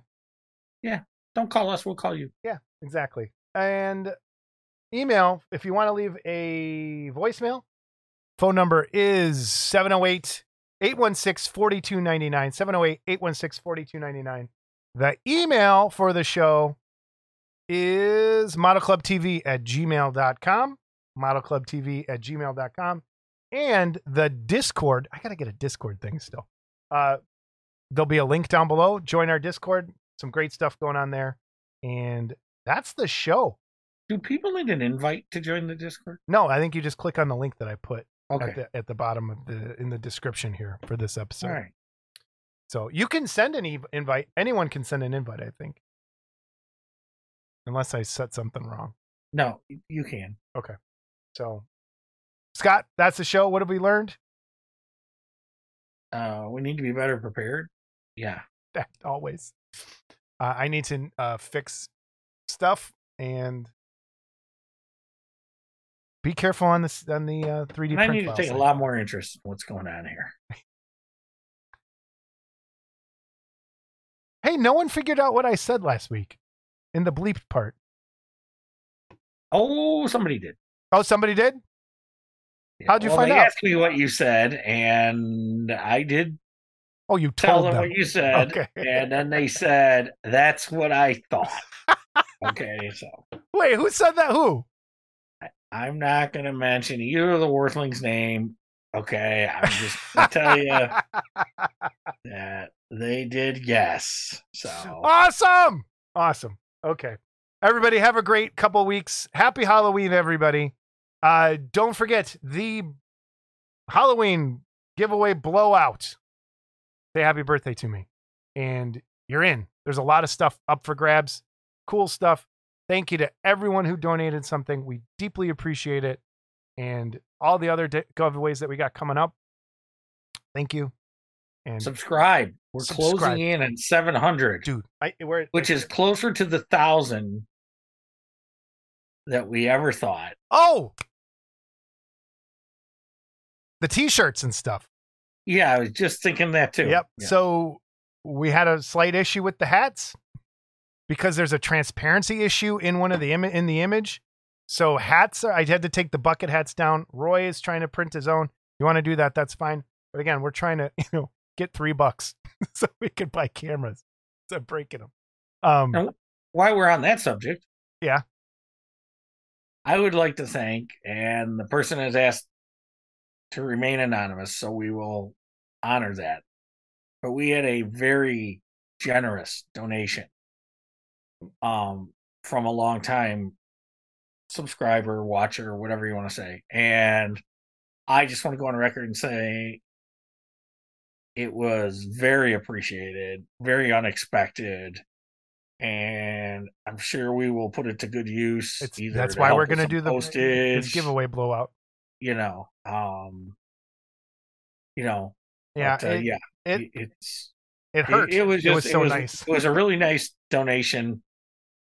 Yeah, don't call us, we'll call you. Yeah, exactly. And email, if you want to leave a voicemail, phone number is 708 816 4299. 708 816 4299. The email for the show is modelclubtv at gmail.com. Modelclubtv at gmail.com. And the Discord, I got to get a Discord thing still. Uh, there'll be a link down below. Join our Discord. Some great stuff going on there. And that's the show. Do people need an invite to join the Discord? No, I think you just click on the link that I put Okay. at the at the bottom of the in the description here for this episode. All right. So you can send an ev- invite. Anyone can send an invite, I think. Unless I set something wrong. No, you can. Okay. So Scott, that's the show. What have we learned? Uh we need to be better prepared. Yeah. That always. Uh, I need to uh, fix stuff and be careful on this on the uh, 3D And I need to take a lot more interest in what's going on here. Hey, no one figured out what I said last week in the bleeped part. Oh, somebody did. Oh, somebody did? How'd you well, find they out? asked me what you said, and I did Oh, you tell told them them. what you said, Okay. and then they said, "That's what I thought." okay, so Wait, who said that? Who? I'm not going to mention either of the Worthlings' name. Okay, I'm just going to tell you that they did guess. So awesome. Awesome. Okay. Everybody have a great couple weeks. Happy Halloween, everybody. Uh, don't forget the Halloween giveaway blowout. Say happy birthday to me. And you're in. There's a lot of stuff up for grabs. Cool stuff. Thank you to everyone who donated something. We deeply appreciate it. And all the other giveaways that we got coming up. Thank you. And subscribe. We're Subscribe. closing in at 700, dude, I, we're, which is closer to the thousand that we ever thought. Oh, the t-shirts and stuff. Yeah, I was just thinking that too. Yep. Yeah. So we had a slight issue with the hats because there's a transparency issue in one of the Im- in the image. So hats, are, I had to take the bucket hats down. Roy is trying to print his own. You want to do that? That's fine. But again, we're trying to you know get three bucks so we can buy cameras. So I'm breaking them. Um, Now, while we're on that subject, Yeah. I would like to thank, and the person has asked to remain anonymous, so we will honor that. But we had a very generous donation um, from a long time subscriber, watcher, whatever you want to say. And I just want to go on record and say it was very appreciated, very unexpected. And I'm sure we will put it to good use. That's why we're gonna do the postage giveaway blowout. you know um you know Yeah, But, uh, it, yeah. it, it, it's it hurt. It, it was just, it was so was, nice. It was a really nice donation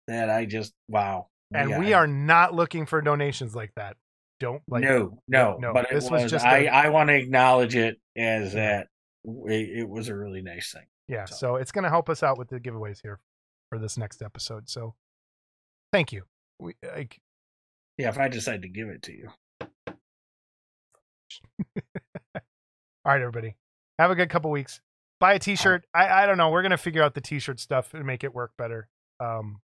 that I just wow. and Yeah, we are not looking for donations like that. Don't like no, no, no, But it this was, was just I a- I want to acknowledge it as that it, it was a really nice thing. Yeah, So- so it's going to help us out with the giveaways here for this next episode. So thank you. We like Yeah, if I decide to give it to you. all right, everybody. Have a good couple weeks. Buy a t-shirt. I I don't know. We're going to figure out the t-shirt stuff and make it work better. Um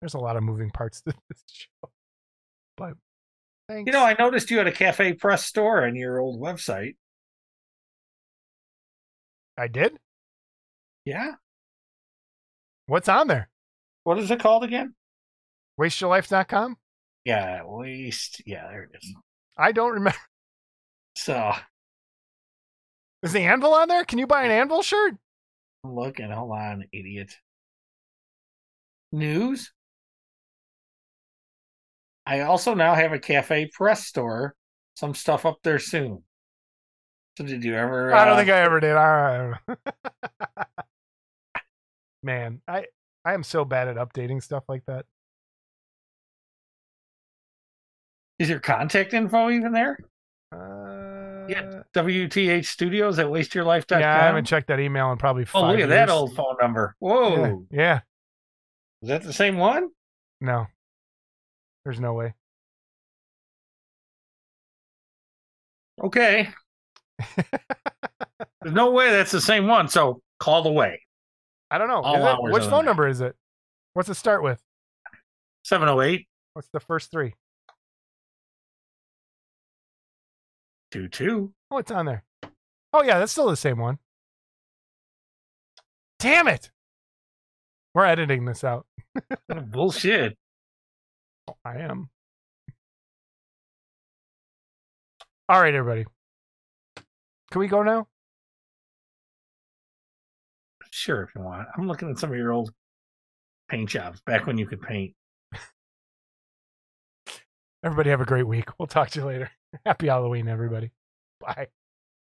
there's a lot of moving parts to this show. But thanks. You know, I noticed you had a CafePress store on your old website. I did? Yeah. What's on there? What is it called again? Wasteyourlife.com? Yeah, waste. Yeah, there it is. Mm. I don't remember. So Is the anvil on there? Can you buy an anvil shirt? I'm looking. Hold on, idiot. News. I also now have a CafePress store. Some stuff up there soon. So did you ever? I don't uh, think I ever did. I Man, I I am so bad at updating stuff like that. Is your contact info even there? Uh, Yeah, WTH Studios at wasteyourlife.com. yeah, I haven't checked that email in probably five Oh, look at that old phone number. Yeah, Whoa. yeah, Is that the same one? no, there's no way. Okay. There's no way that's the same one. So call the way. I don't know. It? Which phone number is it? What's it start with? 708 What's the first three? Two two. Oh, it's on there. Oh yeah, that's still the same one. Damn it! We're editing this out. Oh, bullshit. Oh, I am. All right, everybody. Can we go now? Sure, if you want. I'm looking at some of your old paint jobs back when you could paint. Everybody have a great week. We'll talk to you later. Happy Halloween, everybody. Bye.